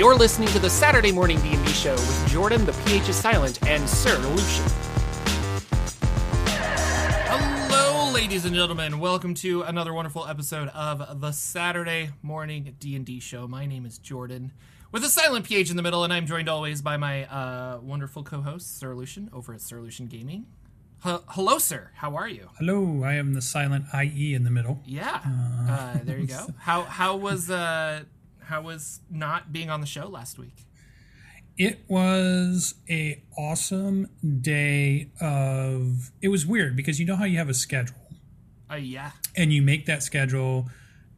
You're listening to the Saturday Morning D&D Show with Jorphdan, the PH is silent, and Sir Lucien. Hello, ladies and gentlemen. Welcome to another wonderful episode of the Saturday Morning D&D Show. My name is Jorphdan, with a silent PH in the middle, and I'm joined always by my uh, wonderful co-host, Sir Lucien, over at Sir Lucien Gaming. H- hello, sir. How are you? Hello, I am the silent IE in the middle. Yeah. Uh, there you go. How how was uh how was not being on the show last week? It was a awesome day of it was weird because you know how you have a schedule Uh, yeah. and you make that schedule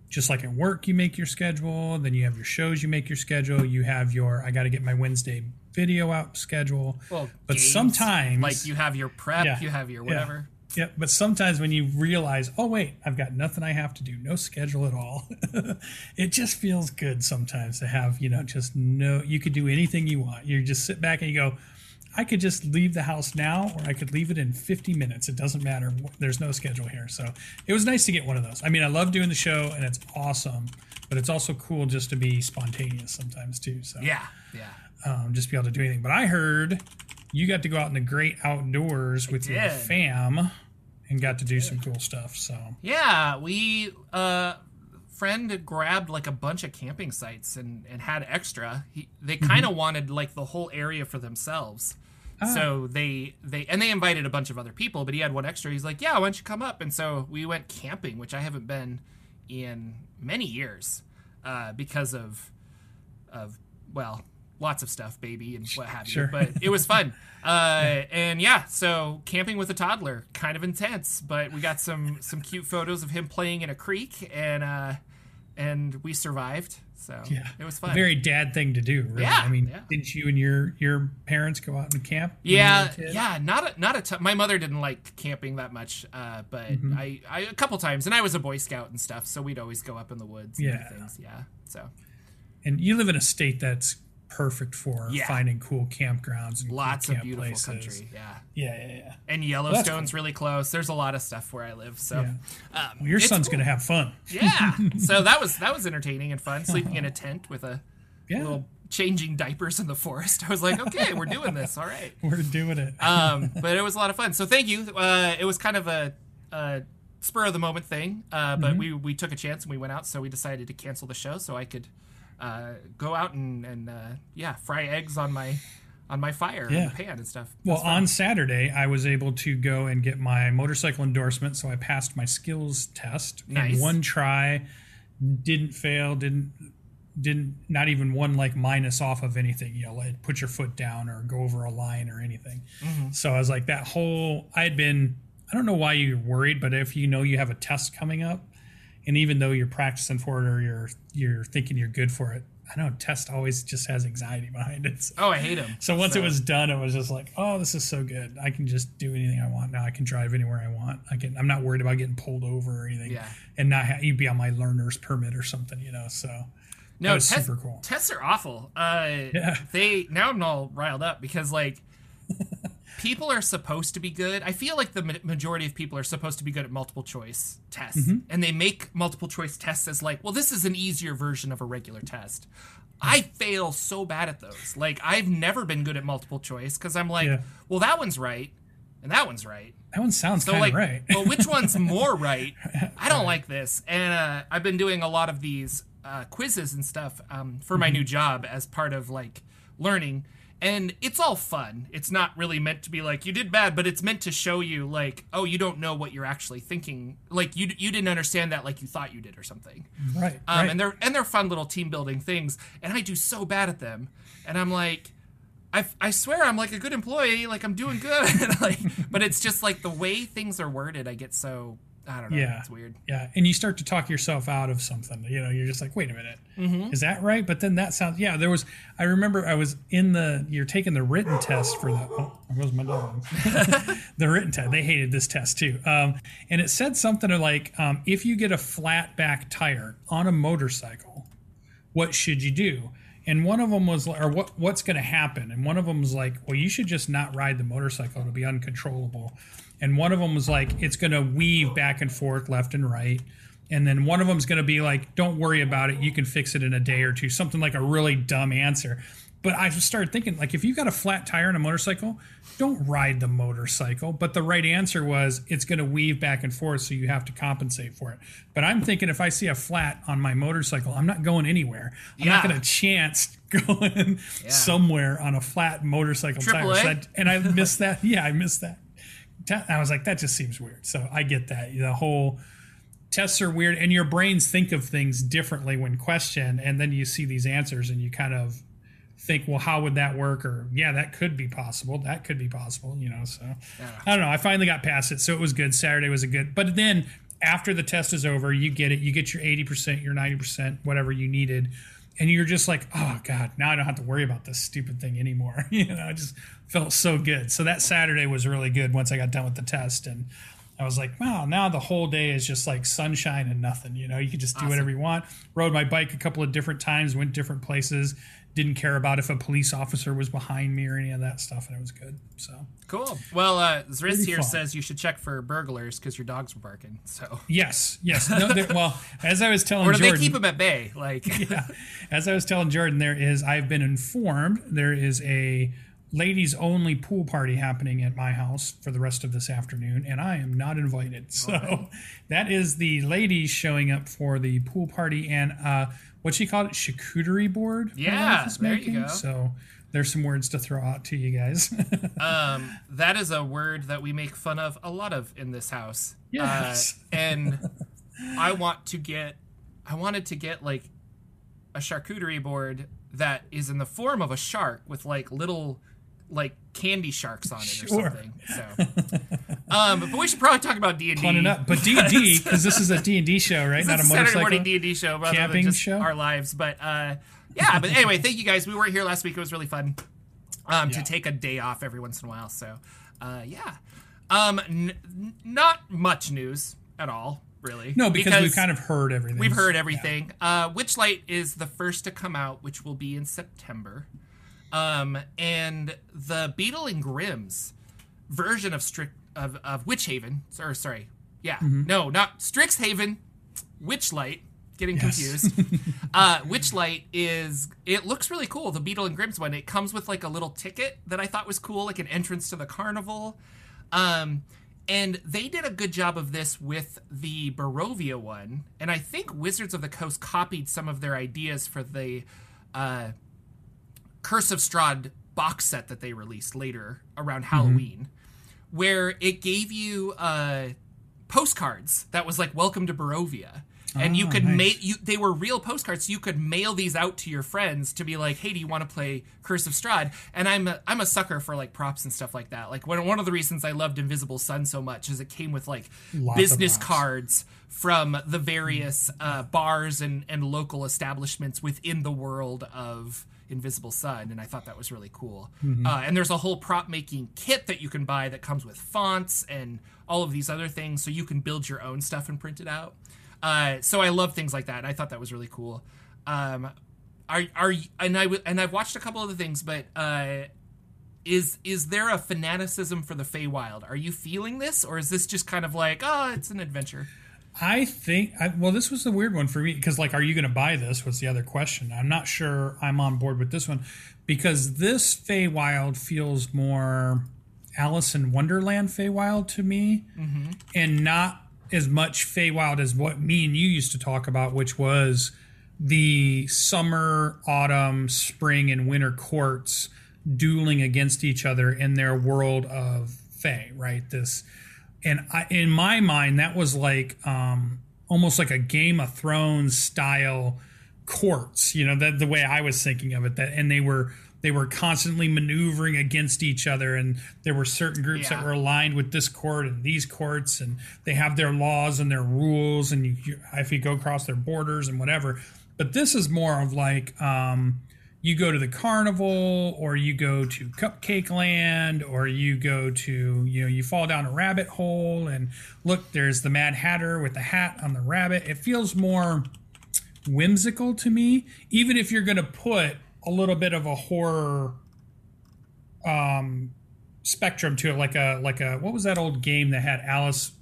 just like at work you make your schedule, then you have your shows you make your schedule, you have your I got to get my Wednesday video out schedule. Well, but games, sometimes like you have your prep, Yeah. you have your whatever. Yeah, but sometimes when you realize, oh wait, I've got nothing I have to do, no schedule at all. it just feels good sometimes to have, you know, just no you could do anything you want. You just sit back and you go, I could just leave the house now or I could leave it in 50 minutes. It doesn't matter. There's no schedule here. So, it was nice to get one of those. I mean, I love doing the show and it's awesome, but it's also cool just to be spontaneous sometimes too. So, Yeah, yeah. um, just be able to do anything. But I heard you got to go out in the great outdoors with your fam and got to do some cool stuff. So Yeah, we uh friend grabbed like a bunch of camping sites and and had extra. He, they Mm-hmm. kind of wanted like the whole area for themselves. Ah. So they they and they invited a bunch of other people, but he had one extra. He's like, "Yeah, why don't you come up?" And so we went camping, which I haven't been in many years uh, because of of well, lots of stuff, baby, and what have Sure. you. But it was fun. Uh, and yeah, so camping with a toddler, kind of intense, but we got some some cute photos of him playing in a creek, and uh, and we survived. So yeah, it was fun. A very dad thing to do. Really. Yeah, I mean, yeah. didn't you and your your parents go out and camp? when you were Yeah, yeah, not a, not a. My mother didn't like camping that much, uh, but Mm-hmm. I, I a couple times, and I was a Boy Scout and stuff, so we'd always go up in the woods. And Yeah. do things. yeah. So And you live in a state that's perfect for Yeah. finding cool campgrounds and cool lots of beautiful places. country. Yeah, Yeah, yeah, yeah. and Yellowstone's really close. There's a lot of stuff where I live. So um, Well, your son's cool. gonna have fun. Yeah. so that was that was entertaining and fun. Sleeping in a tent with a little changing diapers in the forest. I was like, okay, we're doing this. All right. we're doing it. Um, but it was a lot of fun. So thank you. Uh, it was kind of a, a spur of the moment thing, uh, but we we took a chance and we went out. So we decided to cancel the show so I could uh, go out and and uh, yeah, fry eggs on my on my fire in Yeah. the pan and stuff. Well, fun. on Saturday, I was able to go and get my motorcycle endorsement, so I passed my skills test Nice. in one try. Didn't fail. Didn't didn't not even one like minus off of anything. You know, like put your foot down or go over a line or anything. Mm-hmm. So I was like that whole. I had been. I don't know why you're worried, but if you know you have a test coming up, and even though you're practicing for it or you're you're thinking you're good for it, I know test always just has anxiety behind it. So oh, I hate him. so once it was done, it was just like, oh, this is so good. I can just do anything I want now. I can drive anywhere I want. I can. I'm not worried about getting pulled over or anything. Yeah. And not ha- you'd be on my learner's permit or something, you know. So no, that was test- super cool. Tests are awful. Uh, Yeah. They now I'm all riled up because like people are supposed to be good. I feel like the ma- majority of people are supposed to be good at multiple choice tests, Mm-hmm. and they make multiple choice tests as like, well, this is an easier version of a regular test. I fail so bad at those. Like I've never been good at multiple choice because I'm like, Yeah. well, that one's right, and that one's right. That one sounds So kind like, of right. well, which one's more right? I don't like this, and uh, I've been doing a lot of these uh, quizzes and stuff um, for Mm-hmm. my new job as part of like learning, and it's all fun. It's not really meant to be like you did bad, but it's meant to show you like, oh, you don't know what you're actually thinking. Like you you didn't understand that like you thought you did or something. right. Um, right. and they're and they're fun little team building things, and I do so bad at them, and I'm like. I, I swear I'm like a good employee, like I'm doing good, like, but it's just like the way things are worded. I get so I don't know. Yeah. It's weird. yeah, and you start to talk yourself out of something. You know, you're just like, wait a minute, Mm-hmm. is that right? But then that sounds. Yeah, there was. I remember I was in the. You're taking the written test for the. Oh, there goes my dog. the written test. They hated this test too. Um, and it said something like, um, if you get a flat back tire on a motorcycle, what should you do? And one of them was, or what what's going to happen? And one of them was like, well, you should just not ride the motorcycle; it'll be uncontrollable. And one of them was like, it's going to weave back and forth, left and right. and then one of them's going to be like, "Don't worry about it. You can fix it in a day or two." Something like a really dumb answer. But I just started thinking, like, if you got a flat tire on a motorcycle, don't ride the motorcycle. But the right answer was it's going to weave back and forth, so you have to compensate for it. But I'm thinking if I see a flat on my motorcycle, I'm not going anywhere. I'm not going to chance going somewhere on a flat motorcycle tire. Triple So A? and I missed that. Yeah, I missed that. Ta- I was like, that just seems weird. So I get that. The whole tests are weird, and your brains think of things differently when questioned, and then you see these answers, and you kind of think, well, how would that work? Or yeah, that could be possible. That could be possible. You know. So I don't know. I finally got past it, so it was good. Saturday was a good, but then after the test is over, you get it. You get your eighty percent, your ninety percent, whatever you needed. And you're just like, oh God, now I don't have to worry about this stupid thing anymore. you know, it just felt so good. So that Saturday was really good once I got done with the test. And I was like, wow, now the whole day is just like sunshine and nothing. You know, you can just do whatever you want. Rode my bike a couple of different times, went different places, didn't care about if a police officer was behind me or any of that stuff. And it was good. So, Cool. Well, uh, Zris here fun. says you should check for burglars because your dogs were barking. So, yes, yes. No, well, as I was telling or do Jorphdan, they keep them at bay? Like, yeah. As I was telling Jorphdan, there is, I've been informed there is a ladies only pool party happening at my house for the rest of this afternoon, and I am not invited. So that is the ladies showing up for the pool party and uh, what she called it, charcuterie board. Yeah, there you go. So there's some words to throw out to you guys. um, that is a word that we make fun of a lot of in this house. Yes. Uh, and I want to get, I wanted to get like a charcuterie board that is in the form of a shark with like little like candy sharks on it or Sure. something. So, um, but we should probably talk about D and D. But D and D because this is a D and D show, right? Not a Saturday morning D and D show rather camping than just show? our lives. But uh, yeah, but anyway, thank you guys. We weren't here last week. It was really fun um, Yeah. to take a day off every once in a while. So uh, yeah, um, n- not much news at all, really. No, because, we've kind of heard everything. We've heard everything. Uh, Witchlight is the first to come out, which will be in September. Um, and the Beadle and Grimm's version of Strict of, of Witch Haven, or sorry, yeah, no, not Strixhaven, Witchlight. Getting Yes. confused. uh, Witchlight is it looks really cool. The Beadle and Grimm's one. It comes with like a little ticket that I thought was cool, like an entrance to the carnival. Um, and they did a good job of this with the Barovia one. And I think Wizards of the Coast copied some of their ideas for the uh, Curse of Strahd box set that they released later around Halloween, where it gave you uh, postcards that was like "Welcome to Barovia." And you Ah, could nice. make you they were real postcards, so you could mail these out to your friends to be like, "Hey, do you want to play Curse of Strahd?" And I'm a, I'm a sucker for like props and stuff like that. Like one one of the reasons I loved Invisible Sun so much is it came with like Lots business cards from the various uh, bars and and local establishments within the world of Invisible Sun, and I thought that was really cool. Uh, and there's a whole prop making kit that you can buy that comes with fonts and all of these other things, so you can build your own stuff and print it out. Uh, so I love things like that, and I thought that was really cool. Um, are are and I w- and I've watched a couple of other things, but uh, is is there a fanaticism for the Feywild? Are you feeling this, or is this just kind of like, oh, it's an adventure? I think, I, well, this was the weird one for me because, like, are you going to buy this? Was the other question. I'm not sure I'm on board with this one because this Feywild feels more Alice in Wonderland Feywild to me mm-hmm. and not as much Feywild as what me and you used to talk about, which was the summer, autumn, spring, and winter courts dueling against each other in their world of Fey, right? This and I, in my mind that was like um, almost like a game of thrones style courts you know that the way i was thinking of it that and they were they were constantly maneuvering against each other and there were certain groups that were aligned with this court and these courts and they have their laws and their rules and you, you if you go across their borders and whatever. But this is more of like um, you go to the carnival or you go to cupcake land or you go to you know you fall down a rabbit hole and look there's the mad hatter with the hat on the rabbit. It feels more whimsical to me even if you're going to put a little bit of a horror um spectrum to it like a like a what was that old game that had alice?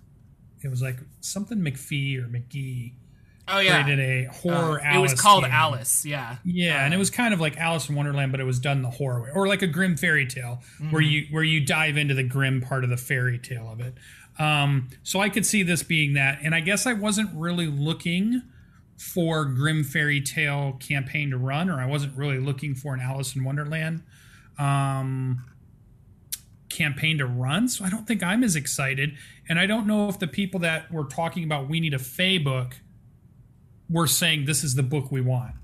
It was like something McPhee or McGee Oh yeah, created a horror. Uh, Alice it was called game. Alice. Yeah, Yeah, and it was kind of like Alice in Wonderland, but it was done the horror way, or like a grim fairy tale, where you where you dive into the grim part of the fairy tale of it. Um, so I could see this being that, and I guess I wasn't really looking for grim fairy tale campaign to run, or I wasn't really looking for an Alice in Wonderland um, campaign to run. So I don't think I'm as excited, and I don't know if the people that were talking about we need a Fey book were saying this is the book we want.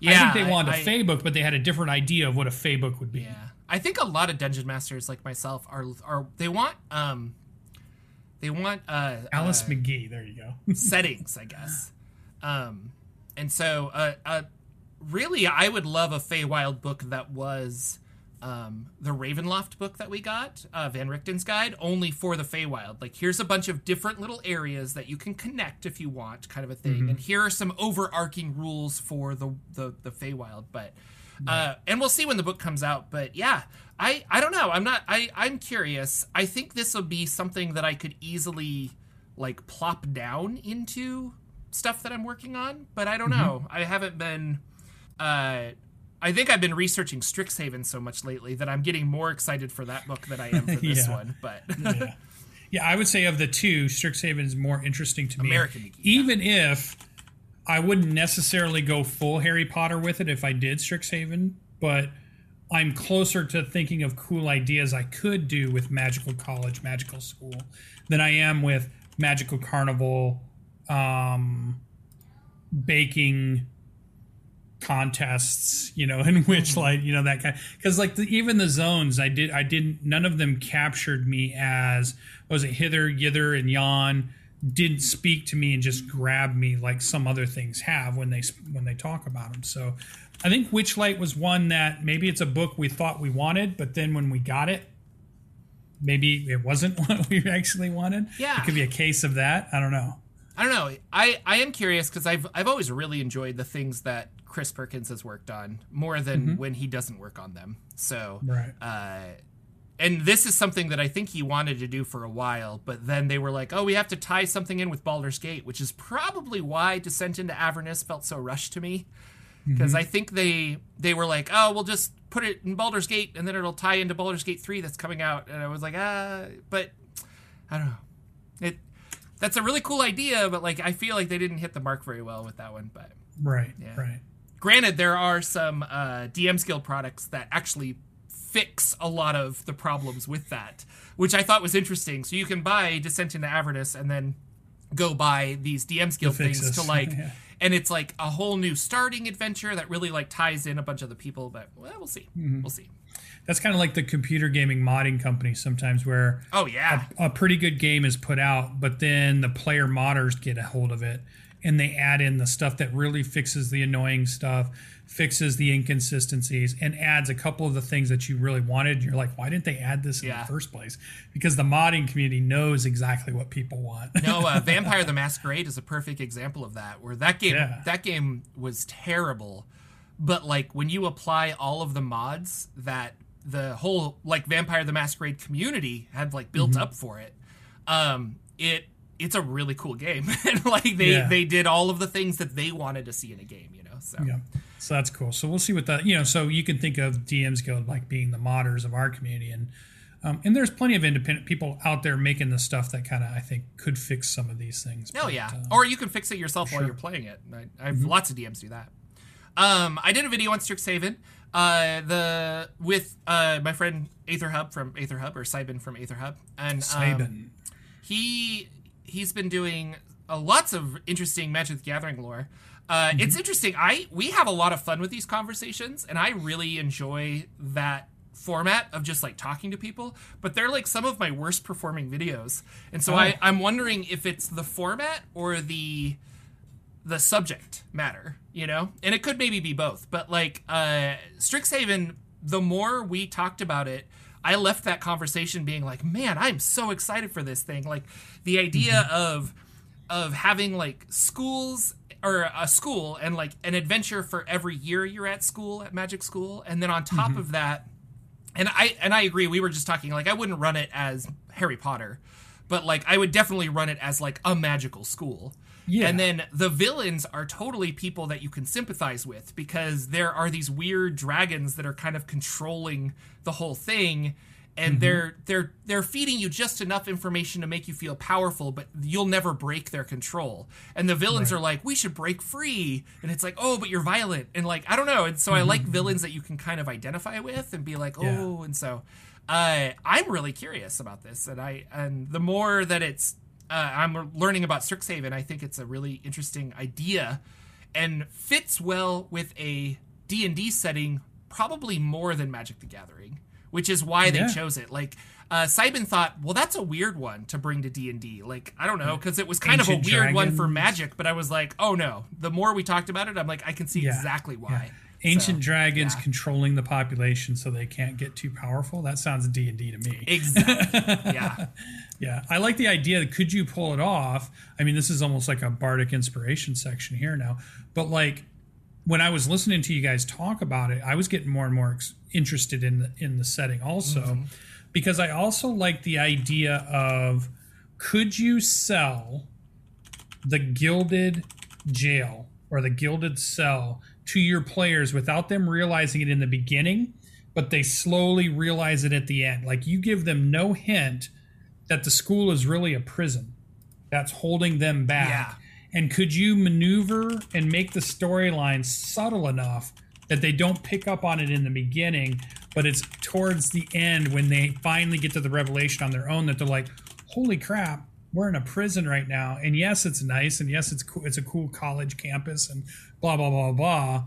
yeah. I think they wanted a I- Fey book, but they had a different idea of what a Fey book would be. Yeah, I think a lot of dungeon masters like myself are are they want um they want uh, Alice uh, McGee, there you go. settings, I guess. Um, and so uh, uh, really, I would love a Feywild book that was um, the Ravenloft book that we got, uh, Van Richten's Guide, only for the Feywild. Like, here's a bunch of different little areas that you can connect if you want, kind of a thing. And here are some overarching rules for the the, the Feywild. But uh, and we'll see when the book comes out. But yeah, I I don't know. I'm not. I I'm curious. I think this will be something that I could easily like plop down into stuff that I'm working on. But I don't know. I haven't been. Uh, I think I've been researching Strixhaven so much lately that I'm getting more excited for that book than I am for this Yeah. one. But yeah. yeah, I would say of the two, Strixhaven is more interesting to me. American McGee, yeah. Even if I wouldn't necessarily go full Harry Potter with it if I did Strixhaven, but I'm closer to thinking of cool ideas I could do with Magical College, Magical School, than I am with Magical Carnival, um, baking contests, you know, in which mm-hmm. like you know that kind because like the, even the zones I did I didn't none of them captured me as was it hither thither and yon didn't speak to me and just grab me like some other things have when they when they talk about them. So I think Witchlight was one that maybe it's a book we thought we wanted, but then when we got it, maybe it wasn't what we actually wanted. Yeah. it could be a case of that. I don't know. I don't know. I, I am curious because I've I've always really enjoyed the things that Chris Perkins has worked on more than when he doesn't work on them. So Right. uh, and this is something that I think he wanted to do for a while, but then they were like, "Oh, we have to tie something in with Baldur's Gate," which is probably why Descent into Avernus felt so rushed to me, because I think they they were like, "Oh, we'll just put it in Baldur's Gate, and then it'll tie into Baldur's Gate three that's coming out," and I was like, "Ah," but I don't know. It that's a really cool idea, but like I feel like they didn't hit the mark very well with that one, but Right. yeah. Right. Granted there are some uh, dm's guild products that actually fix a lot of the problems with that which i thought was interesting. So you can buy descent into avernus and then go buy these DM guild things to like Yeah. and it's like a whole new starting adventure that really like ties in a bunch of the people but well we'll see. Mm-hmm. we'll see. That's kind of like the computer gaming modding companies sometimes where oh yeah. a pretty good game is put out, but then the player modders get a hold of it and they add in the stuff that really fixes the annoying stuff, fixes the inconsistencies, and adds a couple of the things that you really wanted. You're like, why didn't they add this in Yeah. the first place? Because the modding community knows exactly what people want. no uh, vampire the masquerade is a perfect example of that where that game Yeah. that game was terrible but like when you apply all of the mods that the whole like vampire the masquerade community had like built Mm-hmm. up for it um it it's a really cool game and like they Yeah. they did all of the things that they wanted to see in a game you know so Yeah. So that's cool. So we'll see what that you know. So you can think of DM's Guild like being the modders of our community, and um, and there's plenty of independent people out there making the stuff that kind of I think could fix some of these things. Oh But, yeah, uh, or you can fix it yourself while you're playing it. I, I have lots of DMs do that. Um, I did a video on Strixhaven. Uh, the with uh, my friend Aetherhub from Aetherhub or Sybin from Aetherhub, and um, Saban. he he's been doing uh, lots of interesting Magic the Gathering lore. Uh, It's interesting. I we have a lot of fun with these conversations, and I really enjoy that format of just like talking to people. But they're like some of my worst performing videos, and so I, I'm wondering if it's the format or the the subject matter, you know? And it could maybe be both. But like uh Strixhaven, the more we talked about it, I left that conversation being like, "Man, I'm so excited for this thing." Like the idea mm-hmm. of of having like schools or a school and like an adventure for every year you're at school at Magic School, and then on top mm-hmm. of that, and I and I agree. We were just talking like I wouldn't run it as Harry Potter, but like I would definitely run it as like a magical school. Yeah. And then the villains are totally people that you can sympathize with because there are these weird dragons that are kind of controlling the whole thing and they're they're they're feeding you just enough information to make you feel powerful but you'll never break their control. And the villains are like, "We should break free." And it's like, "Oh, but you're violent." And like, I don't know. And so I like villains that you can kind of identify with and be like, "Oh." And so uh, I'm really curious about this and I and the more that it's uh, I'm learning about Strixhaven. I think it's a really interesting idea and fits well with a D&D setting probably more than Magic the Gathering, which is why they chose it. Like uh, Simon thought, well, that's a weird one to bring to D and D. Like, I don't know, because it was kind of a weird one for. Magic. But I was like, oh no. The more we talked about it, I'm like, I can see Yeah. exactly why. Ancient So, dragons yeah. controlling the population so they can't get too powerful. That sounds D and D to me. Exactly. yeah. Yeah, I like the idea. that Could you pull it off? I mean, this is almost like a bardic inspiration section here now. But like when I was listening to you guys talk about it, I was getting more and more interested in the, in the setting also, mm-hmm. because I also like the idea of could you sell the gilded jail or the gilded cell to your players without them realizing it in the beginning, but they slowly realize it at the end. Like you give them no hint that the school is really a prison that's holding them back. Yeah. And could you maneuver and make the storyline subtle enough that they don't pick up on it in the beginning, but it's towards the end when they finally get to the revelation on their own that they're like, "Holy crap, we're in a prison right now." And yes, it's nice, and yes, it's cool. It's a cool college campus, and blah blah blah blah.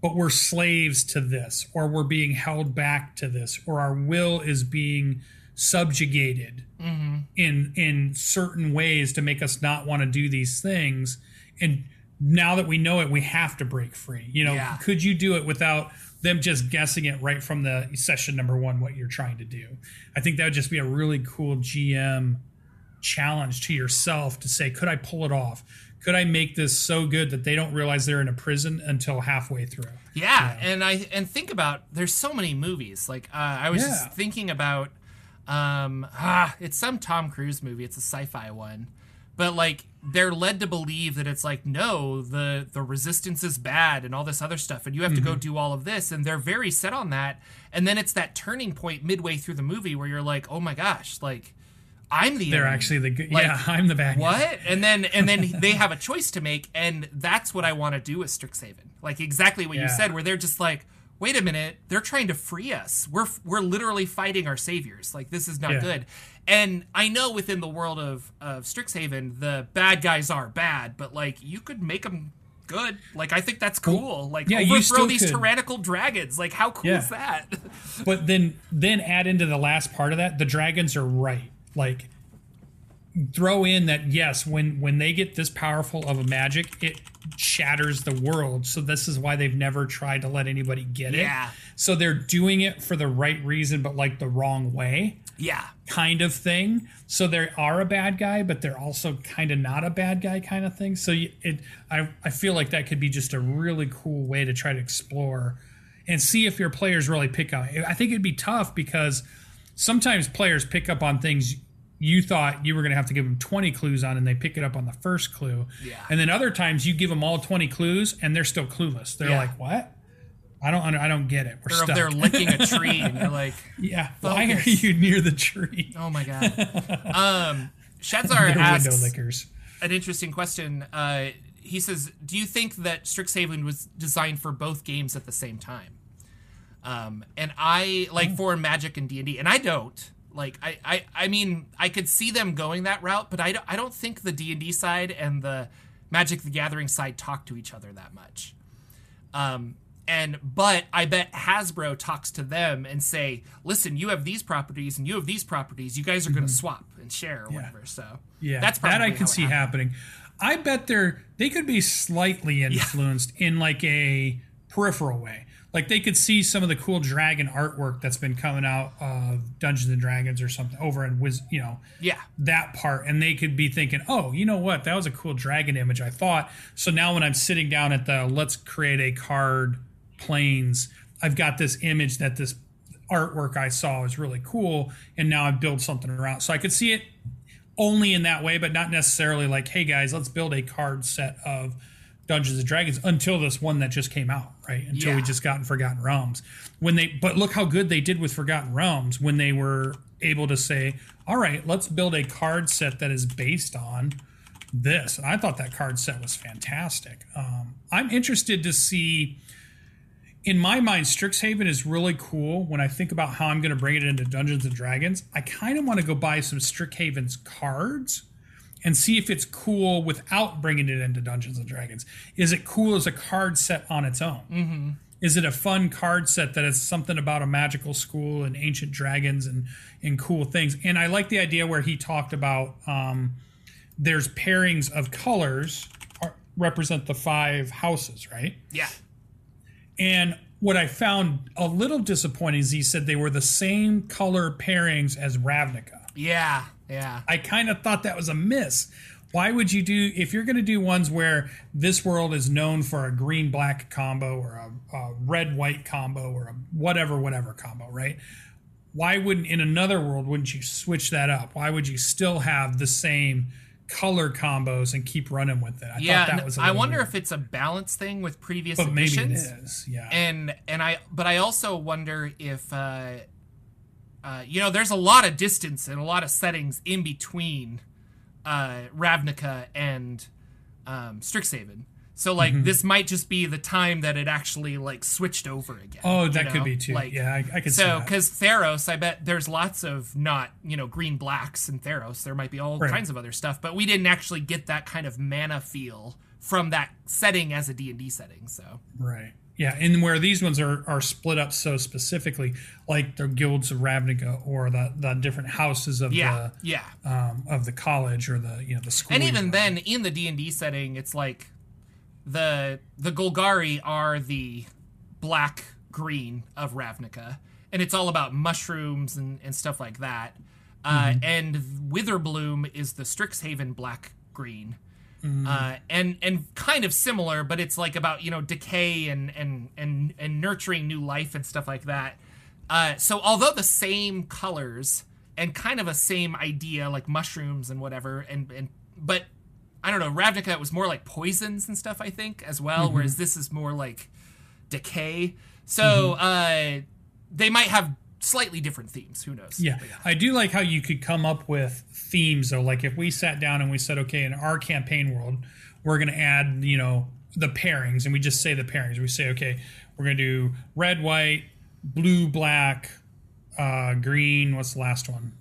But we're slaves to this, or we're being held back to this, or our will is being subjugated mm-hmm. in in certain ways to make us not want to do these things and now that we know it we have to break free you know Yeah. could you do it without them just guessing it right from the session number one what you're trying to do i think that would just be a really cool gm challenge to yourself to say could i pull it off could i make this so good that they don't realize they're in a prison until halfway through Yeah, and I and think about there's so many movies. Like uh, I was Yeah. just thinking about um ah, it's some Tom Cruise movie. It's a sci-fi one. But like they're led to believe that it's like no, the the resistance is bad and all this other stuff and you have to Mm-hmm. go do all of this and they're very set on that. And then it's that turning point midway through the movie where you're like, "Oh my gosh, like I'm the they're enemy. actually the good Like, yeah i'm the bad guy. what? And then and then they have a choice to make and that's what i want to do with strixhaven. Like exactly what you said where they're just like wait a minute they're trying to free us. We're we're literally fighting our saviors. Like this is not Yeah. good. And i know within the world of of strixhaven the bad guys are bad but like you could make them good. Like i think that's cool. Like yeah, you overthrow these could. tyrannical dragons. Like how cool Yeah. is that? But then then add into the last part of that the dragons are right like throw in that yes when when they get this powerful of a magic it shatters the world. So this is why they've never tried to let anybody get Yeah. it so they're doing it for the right reason but like the wrong way yeah. kind of thing. So they are a bad guy but they're also kind of not a bad guy kind of thing. So it I, I feel like that could be just a really cool way to try to explore and see if your players really pick up. I think it'd be tough because sometimes players pick up on things you thought you were going to have to give them 20 clues on and they pick it up on the first clue Yeah. and then other times you give them all 20 clues and they're still clueless they're Yeah. like what i don't i don't get it we're if stuck they're licking a tree and you're like yeah why are you near the tree oh my god um Shadzar they're asks lickers an interesting question. Uh, he says, "Do you think that Strixhaven was designed for both games at the same time?" Um, and I like for Magic and D and D, and I don't. Like I, I, I mean, I could see them going that route, but I don't, I don't think the D and D side and the Magic the Gathering side talk to each other that much. Um, and but I bet Hasbro talks to them and say, "Listen, you have these properties and you have these properties. You guys are going to swap and share or whatever." So Mm-hmm. Yeah, that's that I can see happened. happening. I bet they're they could be slightly influenced in like a peripheral way. Like they could see some of the cool dragon artwork that's been coming out of Dungeons and Dragons or something over in Wiz, you know, Yeah, that part, and they could be thinking, "Oh, you know what? That was a cool dragon image I thought." So now when I'm sitting down at the let's create a card planes, I've got this image that this artwork I saw was really cool, and now I build something around. So I could see it only in that way, but not necessarily like, hey guys, let's build a card set of Dungeons and Dragons until this one that just came out, right? Until we just got in Forgotten Realms. When they, but look how good they did with Forgotten Realms when they were able to say, all right, let's build a card set that is based on this. And I thought that card set was fantastic. Um, I'm interested to see. In my mind, Strixhaven is really cool. When I think about how I'm going to bring it into Dungeons and Dragons, I kind of want to go buy some Strixhaven's cards and see if it's cool without bringing it into Dungeons and Dragons. Is it cool as a card set on its own? Mm-hmm. Is it a fun card set that is something about a magical school and ancient dragons and and cool things? And I like the idea where he talked about um, there's pairings of colors are, represent the five houses, right? Yeah. And what I found a little disappointing is he said they were the same color pairings as Ravnica. Yeah. Yeah. I kind of thought that was a miss. Why would you do if you're going to do ones where this world is known for a green black combo or a, a red white combo or a whatever whatever combo, right? Why wouldn't in another world wouldn't you switch that up? Why would you still have the same color combos and keep running with it? I yeah. thought that was. a I wonder weird. if it's a balance thing with previous but maybe it editions. is. Yeah. and and I but I also wonder if uh, uh, you know there's a lot of distance and a lot of settings in between uh, Ravnica and um, Strixhaven. So like Mm-hmm. this might just be the time that it actually like switched over again. oh, you that know? could be too. Like, yeah, I, I could So, because Theros, I bet there's lots of not, you know, green blacks in Theros. There might be all Right. kinds of other stuff, but we didn't actually get that kind of mana feel from that setting as a D&D setting. So, Right. Yeah, and where these ones are, are split up so specifically, like the guilds of Ravnica or the, the different houses of yeah, yeah. the um, of the college or the you know the school. and even then in the d&d setting it's like the the golgari are the black green of ravnica and it's all about mushrooms and, and stuff like that uh, and witherbloom is the strixhaven black green uh, and and kind of similar but it's like about you know decay and and and, and nurturing new life and stuff like that. Uh, so although the same colors and kind of a same idea like mushrooms and whatever and and but I don't know Ravnica was more like poisons and stuff I think as well whereas this is more like decay. So uh, they might have slightly different themes who knows yeah, I do like how you could come up with themes though. Like if we sat down and we said, okay, in our campaign world, we're going to add you know the pairings, and we just say the pairings. We say, okay, we're going to do red, white, blue, black, uh, green. What's the last one?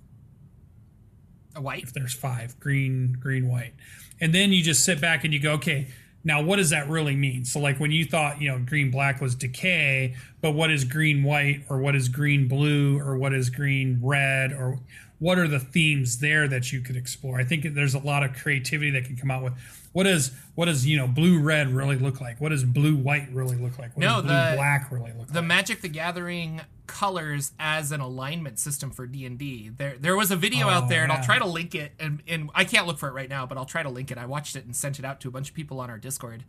a white if there's five green green white and then you just sit back and you go okay now what does that really mean? So like when you thought you know green black was decay but what is green white or what is green blue or what is green red or what are the themes there that you could explore? I think there's a lot of creativity that can come out with what is what does you know blue red really look like what does blue white really look like what No, does blue the- black really look the like The Magic the Gathering colors as an alignment system for D&D. There there was a video out oh, there and I'll Oh, try to link it and, and I can't look for it right now, but I'll try to link it. I watched it and sent it out to a bunch of people on our Discord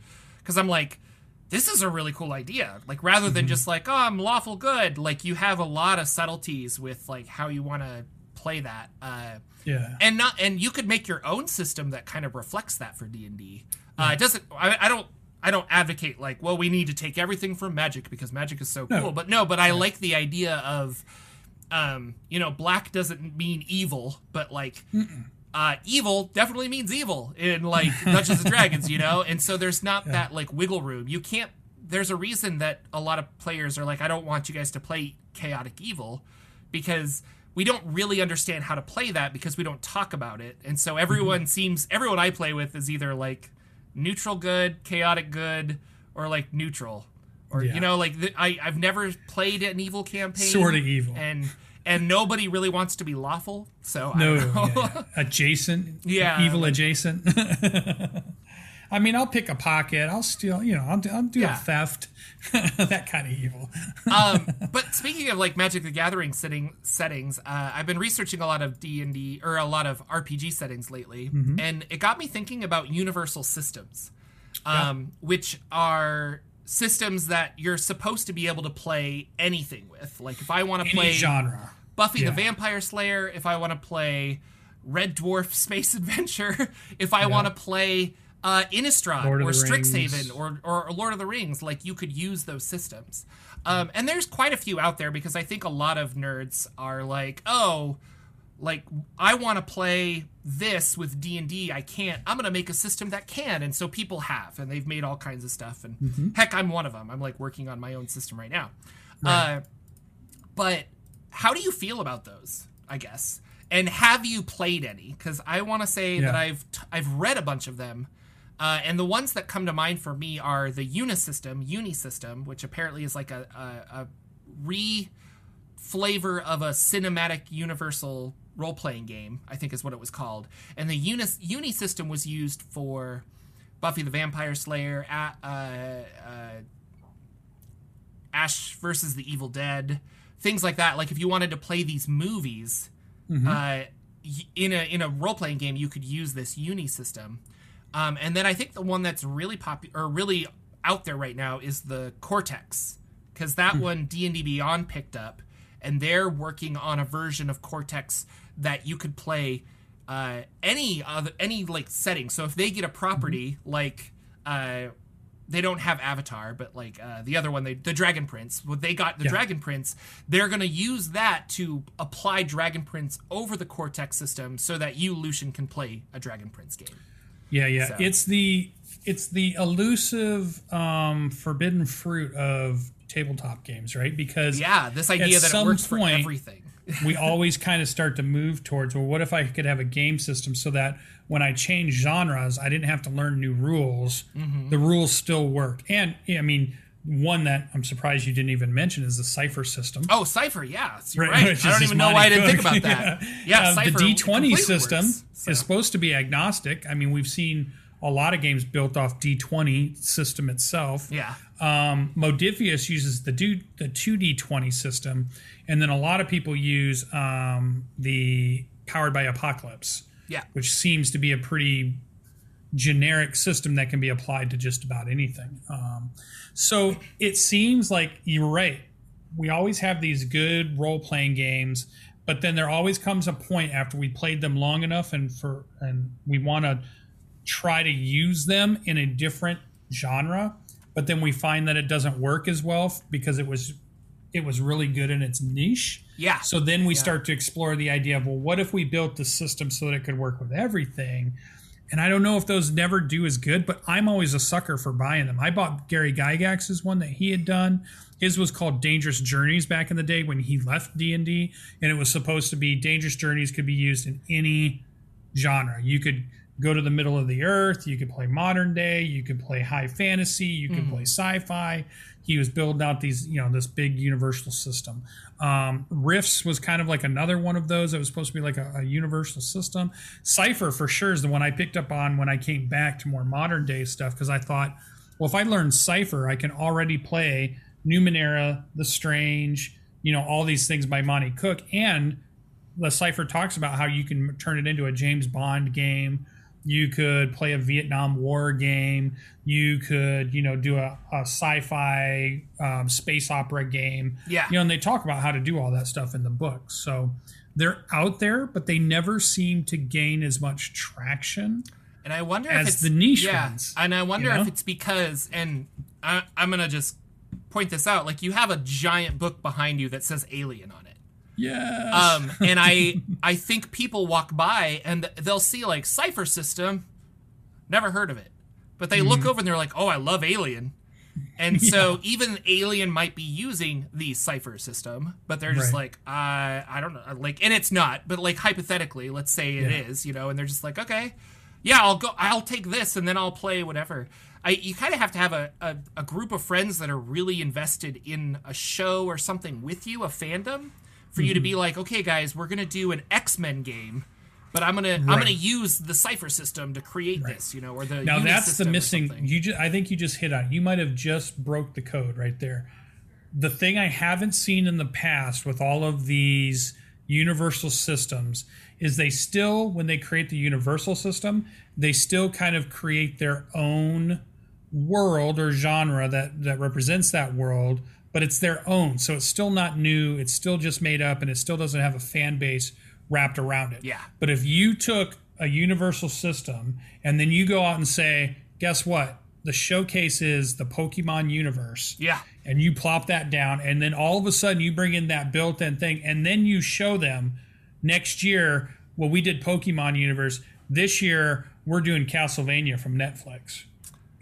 cuz I'm like this is a really cool idea. Like rather than mm-hmm. just like, oh, I'm lawful good, like you have a lot of subtleties with like how you want to play that. Uh yeah. and not and you could make your own system that kind of reflects that for d&d uh, it doesn't I, I don't i don't advocate like well we need to take everything from magic because magic is so cool but no but i like the idea of um you know black doesn't mean evil but like uh evil definitely means evil in like dungeons and dragons you know? And so there's not that like wiggle room. You can't there's a reason that a lot of players are like i don't want you guys to play chaotic evil because we don't really understand how to play that because we don't talk about it. And so mm-hmm. everyone seems everyone I play with is either like neutral good, chaotic good, or like neutral. Or Yeah. you know, like th- I I've never played an evil campaign. Sorta evil. And and nobody really wants to be lawful. So I No, yeah, yeah. adjacent, Yeah, evil adjacent. I mean, I'll pick a pocket. I'll steal. You know, I'll do, I'll do Yeah. a theft. that kind of evil. um, but speaking of like Magic the Gathering setting settings, uh, I've been researching a lot of D and D or a lot of RPG settings lately, and it got me thinking about universal systems, um, which are systems that you're supposed to be able to play anything with. Like if I want to play genre. Buffy Yeah. the Vampire Slayer, if I want to play Red Dwarf Space Adventure, if I want to play uh, Innistrad or Strixhaven or, or Lord of the Rings, like you could use those systems. Um, and there's quite a few out there because I think a lot of nerds are like, oh, like I want to play this with D and I can't. I'm gonna make a system that can, and so people have, and they've made all kinds of stuff. And Mm-hmm. heck, I'm one of them. I'm like working on my own system right now. Uh, but how do you feel about those? I guess, and have you played any? Because I want to say that I've t- I've read a bunch of them. Uh, and the ones that come to mind for me are the Unisystem, Unisystem, which apparently is like a, a, a re flavor of a cinematic universal role playing game, I think is what it was called. And the Unis Uni system was used for Buffy the Vampire Slayer, a- uh, uh, Ash versus the Evil Dead, things like that. Like if you wanted to play these movies uh, y- in a in a role playing game, you could use this Uni system. Um, and then I think the one that's really popular or really out there right now is the Cortex, because that one D and D Beyond picked up, and they're working on a version of Cortex that you could play uh, any other any like setting. So if they get a property like uh, they don't have Avatar, but like uh, the other one, they, the Dragon Prince. What they got the Yeah. Dragon Prince, they're gonna use that to apply Dragon Prince over the Cortex system, so that you Lucien can play a Dragon Prince game. Yeah, yeah. So- It's the it's the elusive um, forbidden fruit of tabletop games, right? Because Yeah, this idea At that it some works for point- everything. we always kind of start to move towards well what if i could have a game system so that when i change genres i didn't have to learn new rules Mm-hmm. the rules still work and i mean one that i'm surprised you didn't even mention is the cypher system Oh, Cypher, yeah, you're Right, right. I don't even know why I didn't Cook. think about that. Yeah, Um, Cypher the D20 system works, so. is supposed to be agnostic. I mean, we've seen a lot of games built off D20 system itself. Yeah, Um, Modiphius uses the do, the 2D20 system, and then a lot of people use um, the Powered by Apocalypse, yeah, which seems to be a pretty generic system that can be applied to just about anything. Um, so it seems like you're right. We always have these good role playing games, but then there always comes a point after we played them long enough and for and we want to try to use them in a different genre, but then we find that it doesn't work as well because it was it was really good in its niche. yeah. So then we start to explore the idea of well, what if we built the system so that it could work with everything? And I don't know if those never do as good, but I'm always a sucker for buying them. I bought Gary Gygax's one that he had done. His was called Dangerous Journeys back in the day when he left D and D, and it was supposed to be Dangerous Journeys could be used in any genre. You could go to the middle of the earth. You could play modern day. You could play high fantasy. You could play sci-fi. He was building out these, you know, this big universal system. Um, Rifts was kind of like another one of those. It was supposed to be like a, a universal system. Cypher for sure is the one I picked up on when I came back to more modern day stuff because I thought, well, if I learn Cypher, I can already play Numenera, The Strange, you know, all these things by Monte Cook, and the cypher talks about how you can turn it into a James Bond game. You could play a Vietnam War game. You could, you know, do a, a sci-fi um, space opera game. Yeah. You know, and they talk about how to do all that stuff in the book. So they're out there, but they never seem to gain as much traction. And I wonder if it's the niche yeah, ones, and I wonder you know? if it's because, and I, I'm gonna just point this out. Like you have a giant book behind you that says Alien on it. Yes. Um, and I I think people walk by and they'll see like Cypher System, never heard of it, but they Mm-hmm. look over and they're like, oh, I love Alien. And so even Alien might be using the Cypher system, but they're just Right. like, uh, I don't know, like, and it's not, but like hypothetically, let's say it is, Yeah. you know, and they're just like, okay, yeah, I'll go, I'll take this, and then I'll play whatever. I, you kind of have to have a, a, a group of friends that are really invested in a show or something with you, a fandom, for you to Mm-hmm. be like, okay, guys, we're gonna do an X Men game, but I'm gonna I'm gonna use the Cypher system to create this, you know, or the now that's the missing you just, i think you just hit on it. you might have just broke the code right there the thing i haven't seen in the past with all of these universal systems is they still when they create the universal system they still kind of create their own world or genre that that represents that world, but it's their own. So it's still not new. It's still just made up, and it still doesn't have a fan base wrapped around it. Yeah. But if you took a universal system and then you go out and say, guess what? The showcase is the Pokemon universe. Yeah. And you plop that down, and then all of a sudden you bring in that built in thing, and then you show them next year, well, we did Pokemon universe. This year, we're doing Castlevania from Netflix.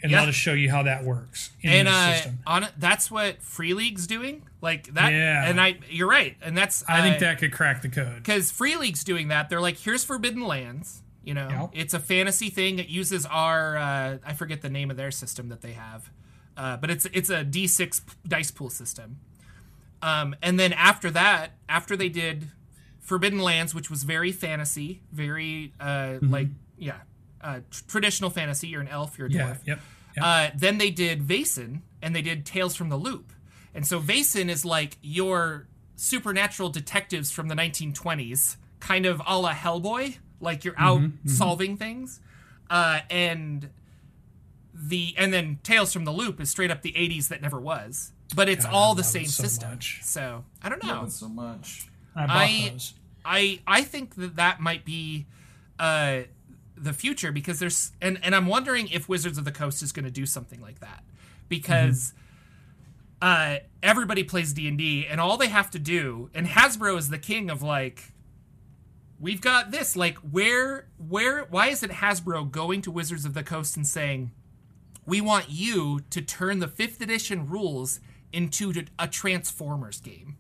And Yeah. let us show you how that works in and the uh, system. on that's what Free League's doing. Like that, Yeah. and I, you're right, and that's I think uh, that could crack the code. because Free League's doing that. They're like, here's Forbidden Lands. You know, Yep. it's a fantasy thing. It uses our, uh, I forget the name of their system that they have, uh, but it's it's a D6 dice pool system. Um, and then after that, after they did Forbidden Lands, which was very fantasy, very uh, Mm-hmm. like yeah, uh, tr- traditional fantasy. You're an elf. You're a Yeah, dwarf. yep. yep. Uh, then they did Vaesen and they did Tales from the Loop. And so Vaesen is like your supernatural detectives from the 1920s, kind of a la Hellboy. Like you're out solving things. Uh, and the and then Tales from the Loop is straight up the 80s that never was. But it's God, all the same so system. much. So I don't know. Love so much. I I- I I think that that might be uh, the future because there's and and I'm wondering if Wizards of the Coast is going to do something like that because uh, everybody plays D and all they have to do and Hasbro is the king of like we've got this like where where why isn't Hasbro going to Wizards of the Coast and saying we want you to turn the fifth edition rules into a Transformers game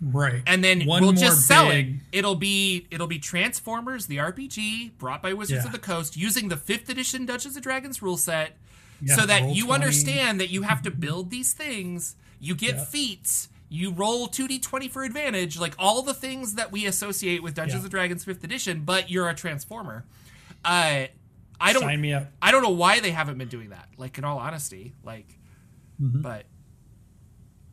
Right. and then One we'll just sell big- it. It'll be it'll be Transformers, the RPG brought by Wizards Yeah. of the Coast, using the fifth edition Dungeons and Dragons rule set, Yeah, so that you 20. understand that you have to build these things. You get Yeah. feats. You roll two d twenty for advantage, like all the things that we associate with Dungeons and Dragons fifth edition. But you're a Transformer. Uh, I don't. Sign me up. I don't know why they haven't been doing that. Like in all honesty, like, Mm-hmm. but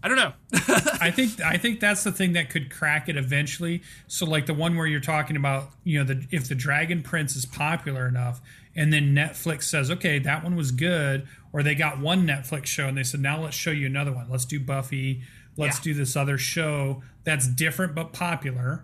I don't know. I think I think that's the thing that could crack it eventually. So like the one where you're talking about, you know, the if the Dragon Prince is popular enough and then Netflix says, "Okay, that one was good," or they got one Netflix show and they said, "Now let's show you another one. Let's do Buffy. Let's Yeah. do this other show that's different but popular."